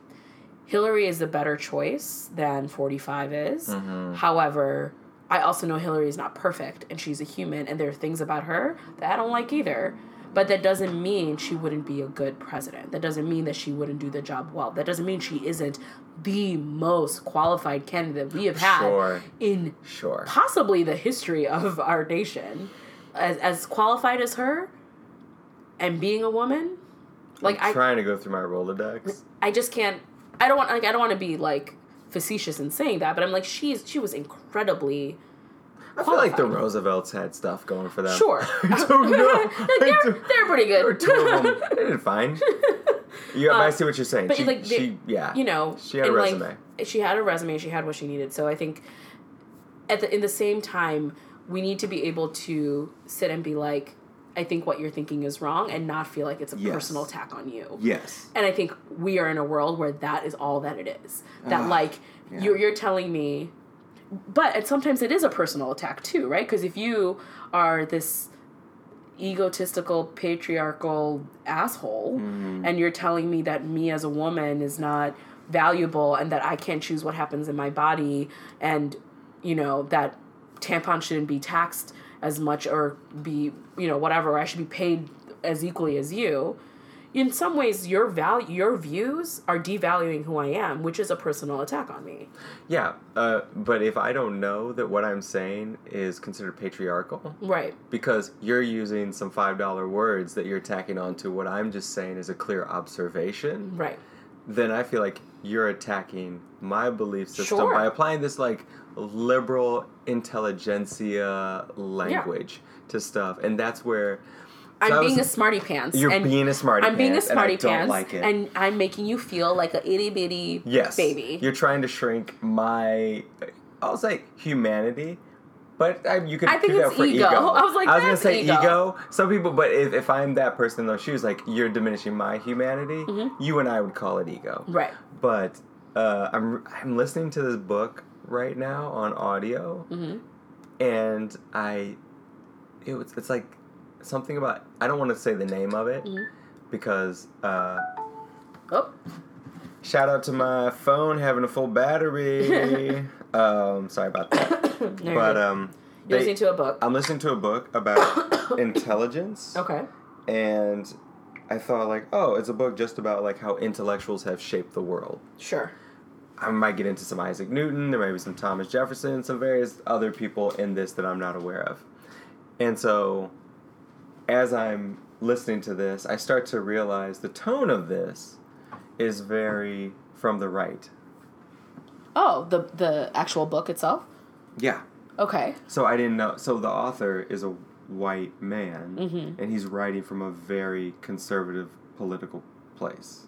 Hillary is the better choice than 45 is. Mm-hmm. However, I also know Hillary is not perfect and she's a human, and there are things about her that I don't like either. But that doesn't mean she wouldn't be a good president. That doesn't mean that she wouldn't do the job well. That doesn't mean she isn't the most qualified candidate we have had Sure. in Sure. possibly the history of our nation. As, as qualified as her and being a woman, like I'm I, trying to go through my Rolodex. I just can't. I don't want like I don't want to be like facetious in saying that, but I'm like she's she was incredibly. I feel like the. Roosevelts had stuff going for them. Sure. I don't know. Like, they're, don't- they're pretty There were good. two of them. They did fine. Yeah, but I see what you're saying. Um, but she, like they, she, yeah, you know, she had a and, like, resume. she had a resume. She had what she needed. So I think, at the in the same time, we need to be able to sit and be like, I think what you're thinking is wrong, and not feel like it's a Yes. personal attack on you. yes. And I think we are in a world where that is all that it is. That Ugh, like yeah. you're you're telling me, but and sometimes it is a personal attack too, right? Because if you are this egotistical patriarchal asshole Mm-hmm. and you're telling me that me as a woman is not valuable and that I can't choose what happens in my body and you know that tampons shouldn't be taxed as much or be you know whatever I should be paid as equally as you. In some ways your value your views are devaluing who I am which is a personal attack on me. Yeah, uh, but if I don't know that what I'm saying is considered patriarchal, right. because you're using some five dollar words that you're tacking onto what I'm just saying is a clear observation, right. then I feel like you're attacking my belief system Sure. by applying this like liberal intelligentsia language to stuff, and that's where I'm so I being a smarty pants You're and being a smarty pants. I'm being a smarty and I don't pants like it. and I'm making you feel like a itty bitty Yes. baby You're trying to shrink my, I'll say humanity, but I, you could I think it's for ego. I was like, I was gonna say ego. ego. Some people, but if, if I'm that person in those shoes, like you're diminishing my humanity, you and I would call it ego. Mm-hmm. right But uh, I'm I'm listening to this book right now on audio, Mhm. and I, it was it's like something about I don't want to say the name of it Mhm. because. Uh, oh Shout out to my phone having a full battery. um, sorry about that. But um, you're they- listening to a book I'm listening to a book about intelligence, okay and I thought like, oh, it's a book just about like how intellectuals have shaped the world. sure I might get into some Isaac Newton. There may be some Thomas Jefferson, some various other people in this that I'm not aware of. And so, as I'm listening to this, I start to realize the tone of this is very from the right. oh the the actual book itself Yeah. Okay. So I didn't know. So the author is a white man, Mhm. and he's writing from a very conservative political place.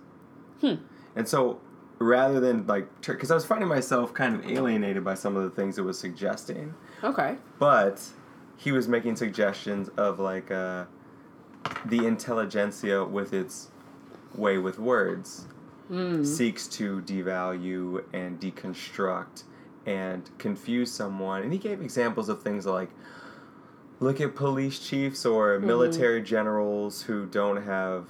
Hmm. And so rather than like, because I was finding myself kind of alienated by some of the things it was suggesting, Okay. but he was making suggestions of like uh, the intelligentsia with its way with words Mm. seeks to devalue and deconstruct and confuse someone. And he gave examples of things like look at police chiefs or military generals who don't have,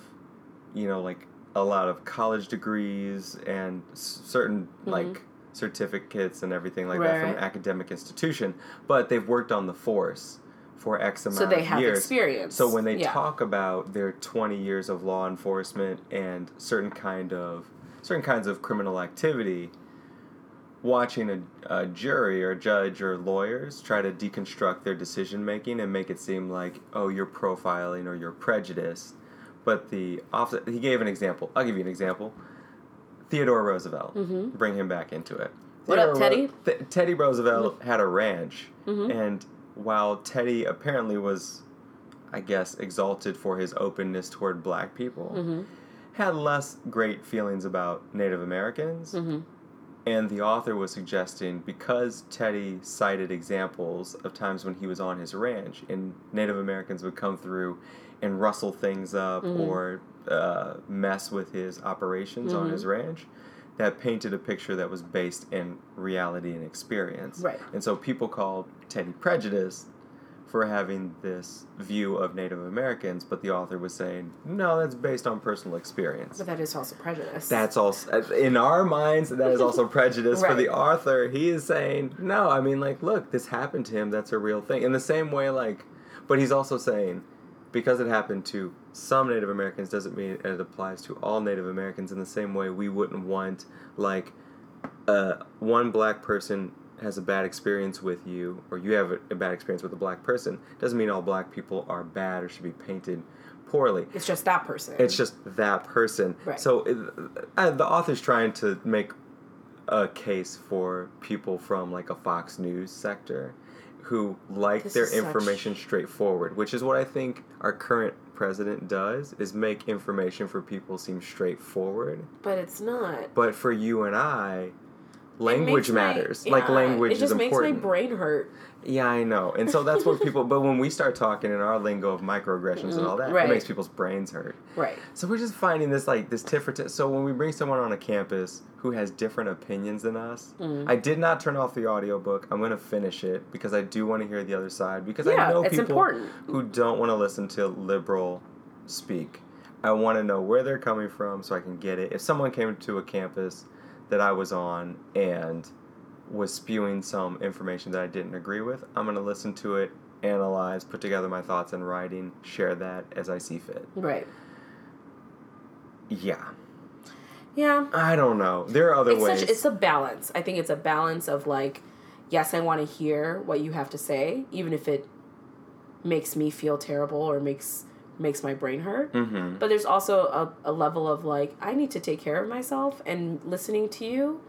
you know, like a lot of college degrees and s- certain like certificates and everything like that from Right. an academic institution, but they've worked on the force for X amount of So they have years. experience. So when they Yeah. talk about their 20 years of law enforcement and certain kind of certain kinds of criminal activity, watching a, a jury or judge or lawyers try to deconstruct their decision making and make it seem like oh you're profiling or you're prejudiced, but the opposite. He gave an example. I'll give you an example. Theodore Roosevelt. Mhm. Bring him back into it. What up, Theodore Ro- Teddy? Th- Teddy Roosevelt had a ranch, Mhm. and while Teddy apparently was, I guess, exalted for his openness toward black people, Mhm. had less great feelings about Native Americans. Mhm. And the author was suggesting because Teddy cited examples of times when he was on his ranch and Native Americans would come through and rustle things up Mhm. or uh, mess with his operations on Mhm. his ranch, that painted a picture that was based in reality and experience. Right. And so people called Teddy prejudiced for having this view of Native Americans, but the author was saying, no, that's based on personal experience. But that is also prejudice. That's also in our minds. That is also prejudice for the author. He is saying, no, I mean, like, look, this happened to him. That's a real thing. In the same way, like, but he's also saying, because it happened to some Native Americans, doesn't mean it applies to all Native Americans. In the same way, we wouldn't want like, uh, one black person has a bad experience with you, or you have a, a bad experience with a black person. Doesn't mean all black people are bad or should be painted poorly. it's just that person. It's just that person. Right. So it, uh, the author's trying to make a case for people from like a Fox News sector who like This their is such- information straightforward, which is what I think our current president does is make information for people seem straightforward. but it's not. But for you and I, language makes my- matters. like yeah, language It just is makes important. my brain hurt. Yeah, I know. And so that's what people but when we start talking in our lingo of microaggressions and all that, Right. it makes people's brains hurt. Right. So we're just finding this like this tit for tat. So when we bring someone on a campus who has different opinions than us, Mm. I did not turn off the audiobook. I'm gonna finish it because I do want to hear the other side because I know people important. who don't want to listen to liberal speak. I want to know where they're coming from so I can get it. If someone came to a campus that I was on and was spewing some information that I didn't agree with, I'm going to listen to it, analyze, put together my thoughts in writing, share that as I see fit. Right. Yeah. Yeah. I don't know. There are other It's ways. such it's a balance. I think it's a balance of like, yes, I want to hear what you have to say, even if it makes me feel terrible or makes makes my brain hurt. mm-hmm. But there's also a, a level of like, I need to take care of myself, and listening to you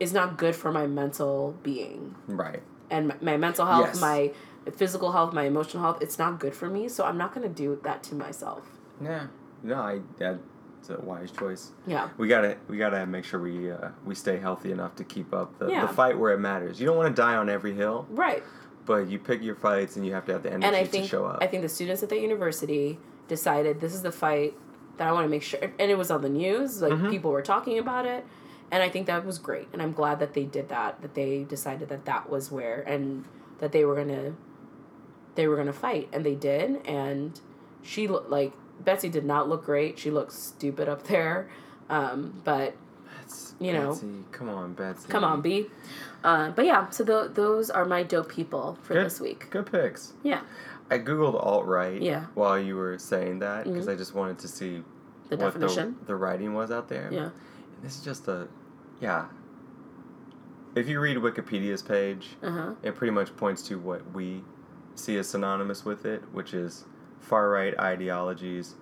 is not good for my mental being Right. and my, my mental health, Yes. my physical health, my emotional health. It's not good for me, so I'm not gonna do that to myself. Yeah. No, I that's a wise choice. Yeah. We gotta we gotta make sure we uh, we stay healthy enough to keep up the, Yeah. the fight where it matters. You don't want to die on every hill, Right. But you pick your fights and you have to have the energy and I to show up. I think the students at the university decided this is the fight that I want to make sure, and it was on the news, like Mhm. people were talking about it, and I think that was great, and I'm glad that they did that, that they decided that that was where, and that they were gonna, they were gonna fight, and they did, and she looked like Betsy did not look great. She looked stupid up there, um, but Betsy, you know. Betsy, come on, Betsy. come on, B. Uh, but yeah, so tho- those are my dope people for Good. this week. Good picks. Yeah, I googled alt right. Yeah. While you were saying that, because Mhm. I just wanted to see the what definition. the the writing was out there. Yeah. And this is just a, yeah. If you read Wikipedia's page, Uh huh. it pretty much points to what we see as synonymous with it, which is far right ideologies,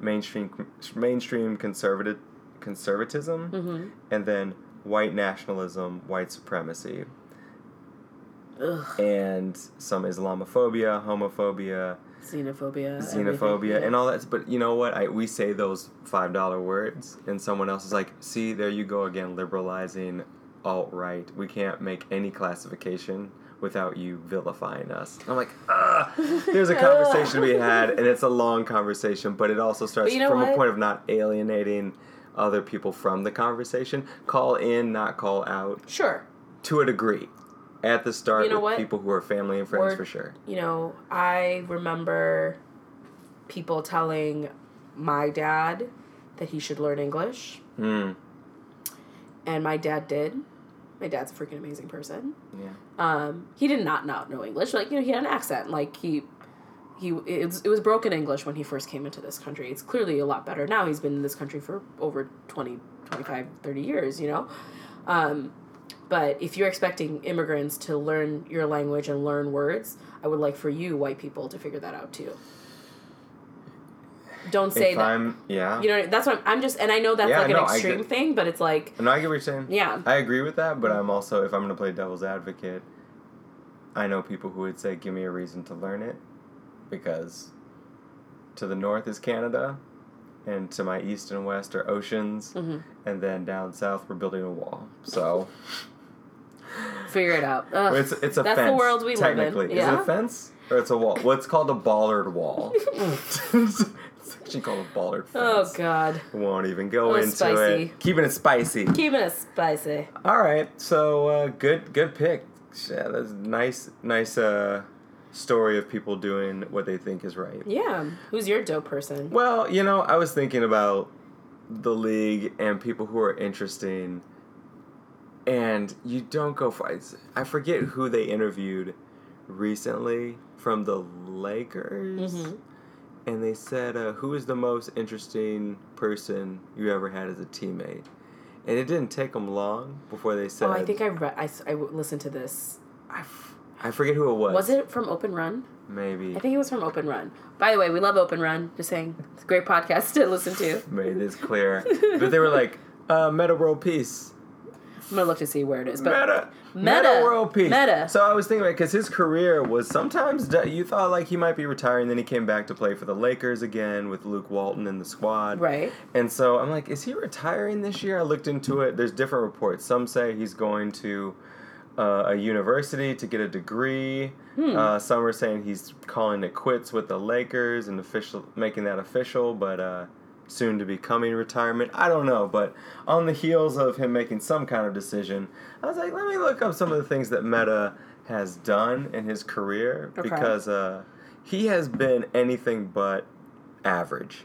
mainstream mainstream conservative conservatism, Mm-hmm. and then white nationalism, white supremacy. Ugh. and some Islamophobia, homophobia, Xenophobia. xenophobia, yeah. and all that. But you know what? I we say those five dollar words, and someone else is like, "See, there you go again, liberalizing alt right. We can't make any classification." Without you vilifying us, I'm like, ah. There's a conversation be had, and it's a long conversation, but it also starts you know from a point of not alienating other people from the conversation. Call in, not call out, Sure. to a degree. At the start, You know with what? people who are family and friends Or- for sure. You know, I remember people telling my dad that he should learn English, Mm, and my dad did. My dad's a freaking amazing person. yeah. Um, he did not not know English. Like you know, he had an accent. Like he, he it was, it was broken English when he first came into this country. It's clearly a lot better now. He's been in this country for over 20, 25, 30 years. You know, um, but if you're expecting immigrants to learn your language and learn words, I would like for you white people to figure that out too. Don't say if that. I'm, yeah. you know, that's what I'm, I'm just, and I know that's Yeah, like an no, I extreme get- thing, but it's like, no, I get what you're saying. yeah, I agree with that, but I'm also, if I'm going to play devil's advocate, I know people who would say, give me a reason to learn it, because to the north is Canada, and to my east and west are oceans, hmm and then down south we're building a wall. So figure it out. Ugh. it's it's a fence. That's the world we live in, technically. Is it a fence or it's a wall? What's called a bollard wall. it's actually called a bollard Oh. God, Won't even go Oh, into spicy. it. Keeping it spicy. keeping it spicy. All right, so uh, good, good pick. Yeah, that's nice, nice uh, story of people doing what they think is right. Yeah, who's your dope person? Well, you know, I was thinking about the league and people who are interesting, and you don't go for. I forget who they interviewed recently from the Lakers, Mhm. and they said, uh, "Who is the most interesting person you ever had as a teammate?" And it didn't take them long before they said, Oh, I think I read. I listened to this. I, I forget who it was. Was it from Open Run? Maybe. I think it was from Open Run. By the way, we love Open Run. Just saying, it's a great podcast to listen to. Made this clear. but they were like, uh, Meta World Peace. I'm gonna look to see where it is. But Meta. Meta. World Peace. Meta. So I was thinking about because his career was sometimes you thought like he might be retiring, then he came back to play for the Lakers again with Luke Walton in the squad. right, And so I'm like, is he retiring this year? I looked into it. There's different reports. Some say he's going to uh, a university to get a degree. Hmm. Uh, some are saying he's calling it quits with the Lakers and official making that official, but uh, soon to be coming retirement. I don't know, but on the heels of him making some kind of decision, I was like, let me look up some of the things that Meta has done in his career Okay. because uh, he has been anything but average.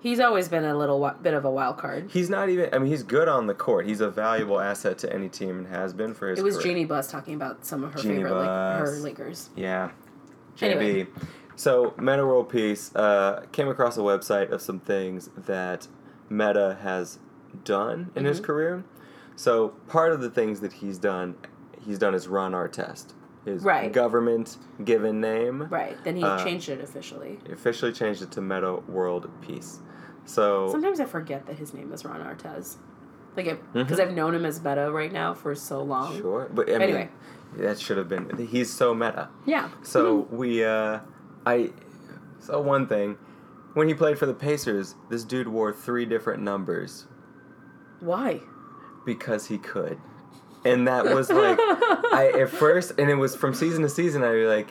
He's always been a little bit of a wild card. He's not even. I mean, he's good on the court. He's a valuable asset to any team and has been for his. It was career. Jeanie Buss talking about some of her Jeanie favorite, like her Lakers. Yeah. JB. Anyway. So Meta World Peace uh, came across a website of some things that Meta has done in his Mhm. career. So part of the things that he's done, he's done is Ron Artest. His Right. government given name. Right. Then he Uh, changed it officially. Officially changed it to Meta World Peace. So Sometimes I forget that his name is Ron Artest. Like, because Mhm. I've known him as Meta right now for so long. sure, but I mean, Anyway. that should have been. He's so meta. Yeah. So we, uh, I, so one thing, when he played for the Pacers, this dude wore three different numbers Why? because he could, and that was like, I at first, and it was from season to season. I was like,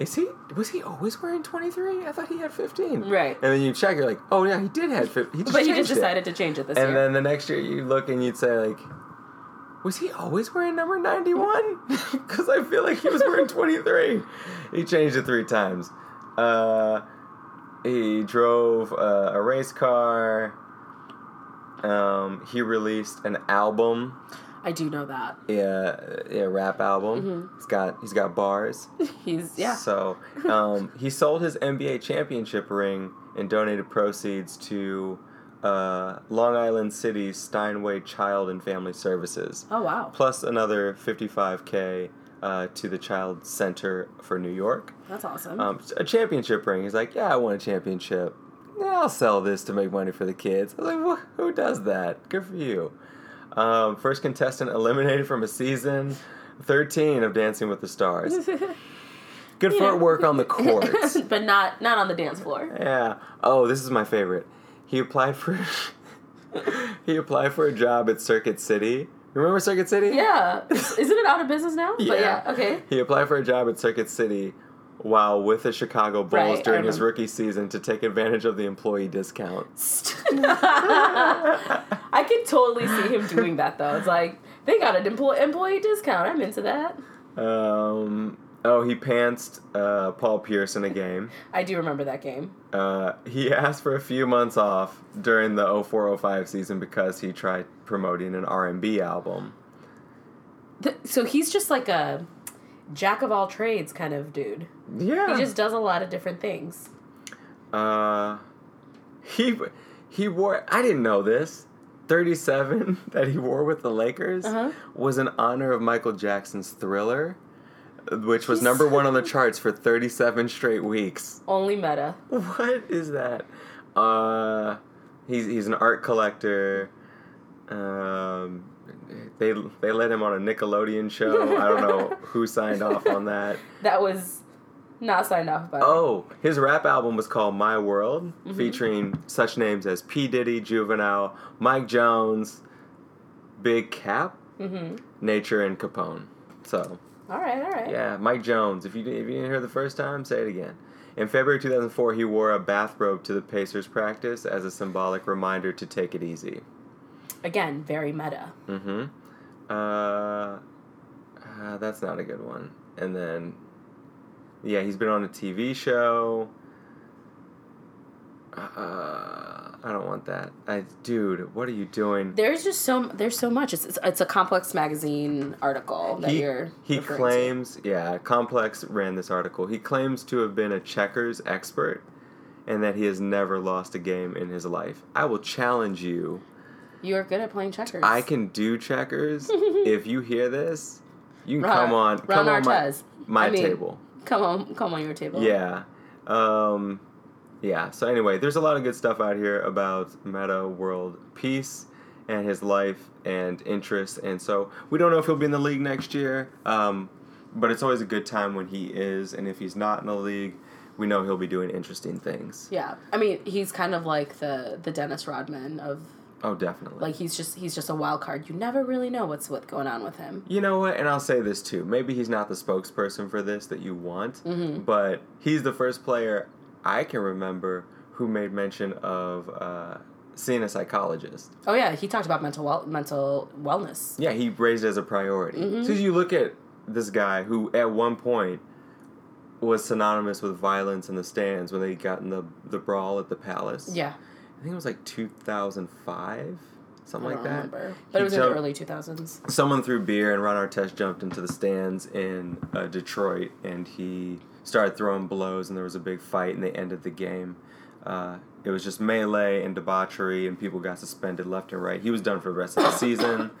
is he? Was he always wearing twenty three? I thought he had fifteen. Right. And then you check, you're like, oh yeah, he did have fifteen. But he just it. decided to change it this time. And year. then the next year you look and you'd say like, was he always wearing number ninety one? Because I feel like he was wearing twenty three. He changed it three times. Uh, he drove uh, a race car. Um, he released an album, I do know that. yeah, yeah, rap album. Mhm. He's got he's got bars. He's yeah. So um, he sold his NBA championship ring and donated proceeds to uh, Long Island City Steinway Child and Family Services, Oh wow, plus another 55k uh, to the Child Center for New York. that's awesome. Um, a championship ring. He's like, yeah, I won a championship. Yeah, I'll sell this to make money for the kids. I was like, "Wh- who does that? Good for you. Um, first contestant eliminated from a season. 13 of Dancing with the Stars. Good footwork on the courts. but not not on the dance floor. Yeah. Oh, this is my favorite. He applied for he applied for a job at Circuit City. Remember Circuit City? Yeah, isn't it out of business now? But yeah, okay. He applied for a job at Circuit City while with the Chicago Bulls Right, during his rookie season to take advantage of the employee discount. I could totally see him doing that though. It's like they got an employee employee discount. I'm into that. Um, oh, he pantsed uh, Paul Pierce in a game. I do remember that game. Uh, he asked for a few months off during the 0405 season because he tried promoting an R&B album. Th- So he's just like a jack of all trades kind of dude. Yeah. He just does a lot of different things. Uh, he he wore. I didn't know this. Thirty-seven that he wore with the Lakers Uh-huh. was in honor of Michael Jackson's Thriller, which was He's- number one on the charts for thirty-seven straight weeks. Only meta. What is that? Uh, he's he's an art collector. Um, they they let him on a Nickelodeon show. I don't know who signed off on that. That was not signed off by. Oh, his rap album was called My World, Mm-hmm. featuring such names as P. Diddy, Juvenile, Mike Jones, Big Cap, Mm-hmm. Nature, and Capone. So, All right, all right. yeah, Mike Jones. If you, if you didn't hear the first time, say it again. In February 2004, he wore a bathrobe to the Pacers practice as a symbolic reminder to take it easy. Again, very meta. Mm-hmm. Uh, uh, that's not a good one. And then, yeah, he's been on a TV show. Uh, I don't want that. I, dude, what are you doing? There's just so there's so much. It's it's, it's a complex magazine article that he, you're. he referring to. claims, yeah, Complex ran this article. He claims to have been a checkers expert and that he has never lost a game in his life. I will challenge you. You are good at playing checkers. I can do checkers. if you hear this, you can Ron- come on, Ron come on my, my I mean, table. Come on, come on your table. Yeah. Um, yeah. So anyway, there's a lot of good stuff out here about Meta World Peace and his life and interests, and so we don't know if he'll be in the league next year. Um, but it's always a good time when he is, and if he's not in the league, we know he'll be doing interesting things. Yeah. I mean, he's kind of like the the Dennis Rodman of Oh, definitely. like he's just he's just a wild card. You never really know what's what's going on with him. You know what? And I'll say this too. Maybe he's not the spokesperson for this that you want, but he's the first player I can remember who made mention of uh, seeing a psychologist. Oh yeah, he talked about mental well, mental wellness. Yeah, he raised it as a priority. Mm-hmm. So you look at this guy who at one point was synonymous with violence in the stands when they got in the, the brawl at the Palace. Yeah, I think it was like 2005, something I like that. remember, but He it was in the early two thousands. someone threw beer and Ron Artest jumped into the stands in uh, Detroit and he started throwing blows and there was a big fight and they ended the game. Uh, it was just melee and debauchery and people got suspended left and right. He was done for the rest of the season.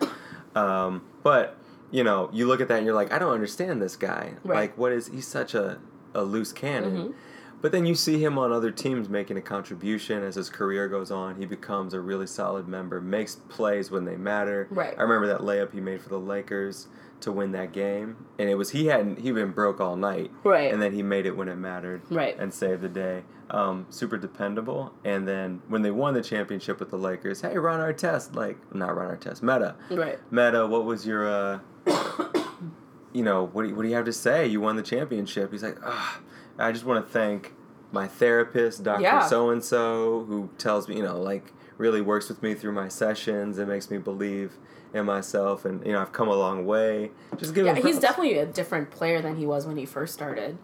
Um, but you know, you look at that and you're like, I don't understand this guy. Right. Like, what is he's such a a loose cannon. Mhm. But then you see him on other teams making a contribution as his career goes on. He becomes a really solid member, makes plays when they matter. Right. I remember that layup he made for the Lakers to win that game, and it was he hadn't he been broke all night, Right. And then he made it when it mattered, Right. And saved the day. Um, super dependable. And then when they won the championship with the Lakers, hey Ron Artest, like not Ron Artest, Meta, Right. Meta, what was your uh, you know, what do you, what do you have to say? You won the championship. He's like, ah, I just want to thank my therapist, Doctor So and So, who tells me, you know, like really works with me through my sessions and makes me believe in myself, and you know, I've come a long way. Just give Yeah, he's definitely a different player than he was when he first started.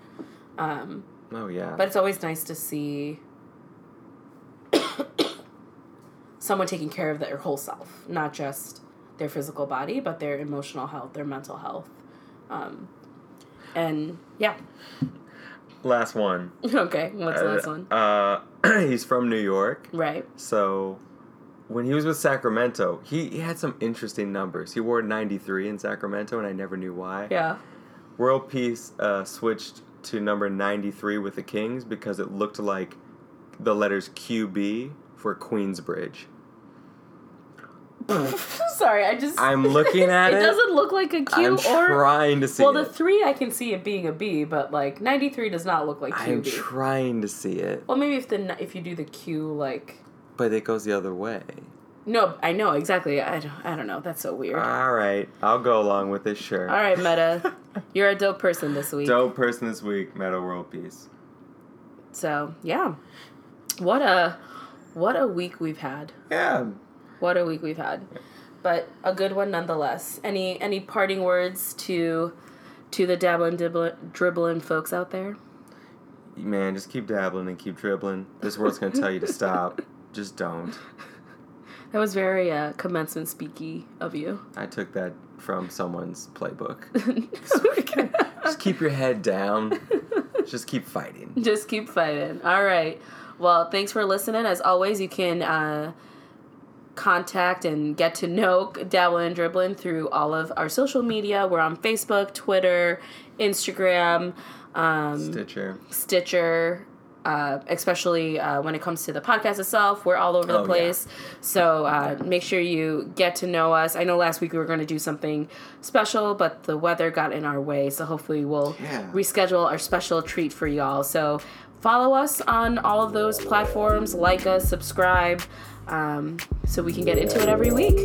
Um, Oh yeah, but it's always nice to see someone taking care of their whole self, not just their physical body, but their emotional health, their mental health. Um, and yeah, last one. okay, what's the last one? Uh, he's from New York. Right. So when he was with Sacramento, he, he had some interesting numbers. He wore 93 in Sacramento, and I never knew why. Yeah. World Peace uh, switched to number 93 with the Kings because it looked like the letters QB for Queensbridge. Sorry, I just. I'm looking at it. it doesn't look like a Q I'm or. trying to see Well, the three I can see it being a B, but like ninety three does not look like I'm trying to see it, well, maybe if the if you do the Q like. but it goes the other way. No, I know exactly. I don't. I don't know. That's so weird. All right, I'll go along with this. shirt. All right, Meta, you're a dope person this week. Dope person this week, Meta World Peace. So yeah, what a what a week we've had. Yeah. What a week we've had, but a good one nonetheless. Any any parting words to to the dabbling dribbling, dribbling folks out there? Man, just keep dabbling and keep dribbling. This world's gonna tell you to stop. Just don't. That was very uh, commencement speaky of you. I took that from someone's playbook. Just keep your head down. Just keep fighting. Just keep fighting. All right. Well, thanks for listening. As always, you can uh, contact and get to know Dabbling and Dribbling through all of our social media. We're on Facebook, Twitter, Instagram, um, Stitcher. Stitcher. Uh, especially uh, when it comes to the podcast itself, we're all over the Oh, yeah. place. So uh, make sure you get to know us. I know last week we were going to do something special, but the weather got in our way. So hopefully we'll Yeah. reschedule our special treat for y'all. So follow us on all of those platforms, like us, subscribe, um, so we can get into it every week.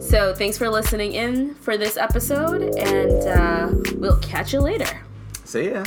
So thanks for listening in for this episode, and uh, we'll catch you later. See ya.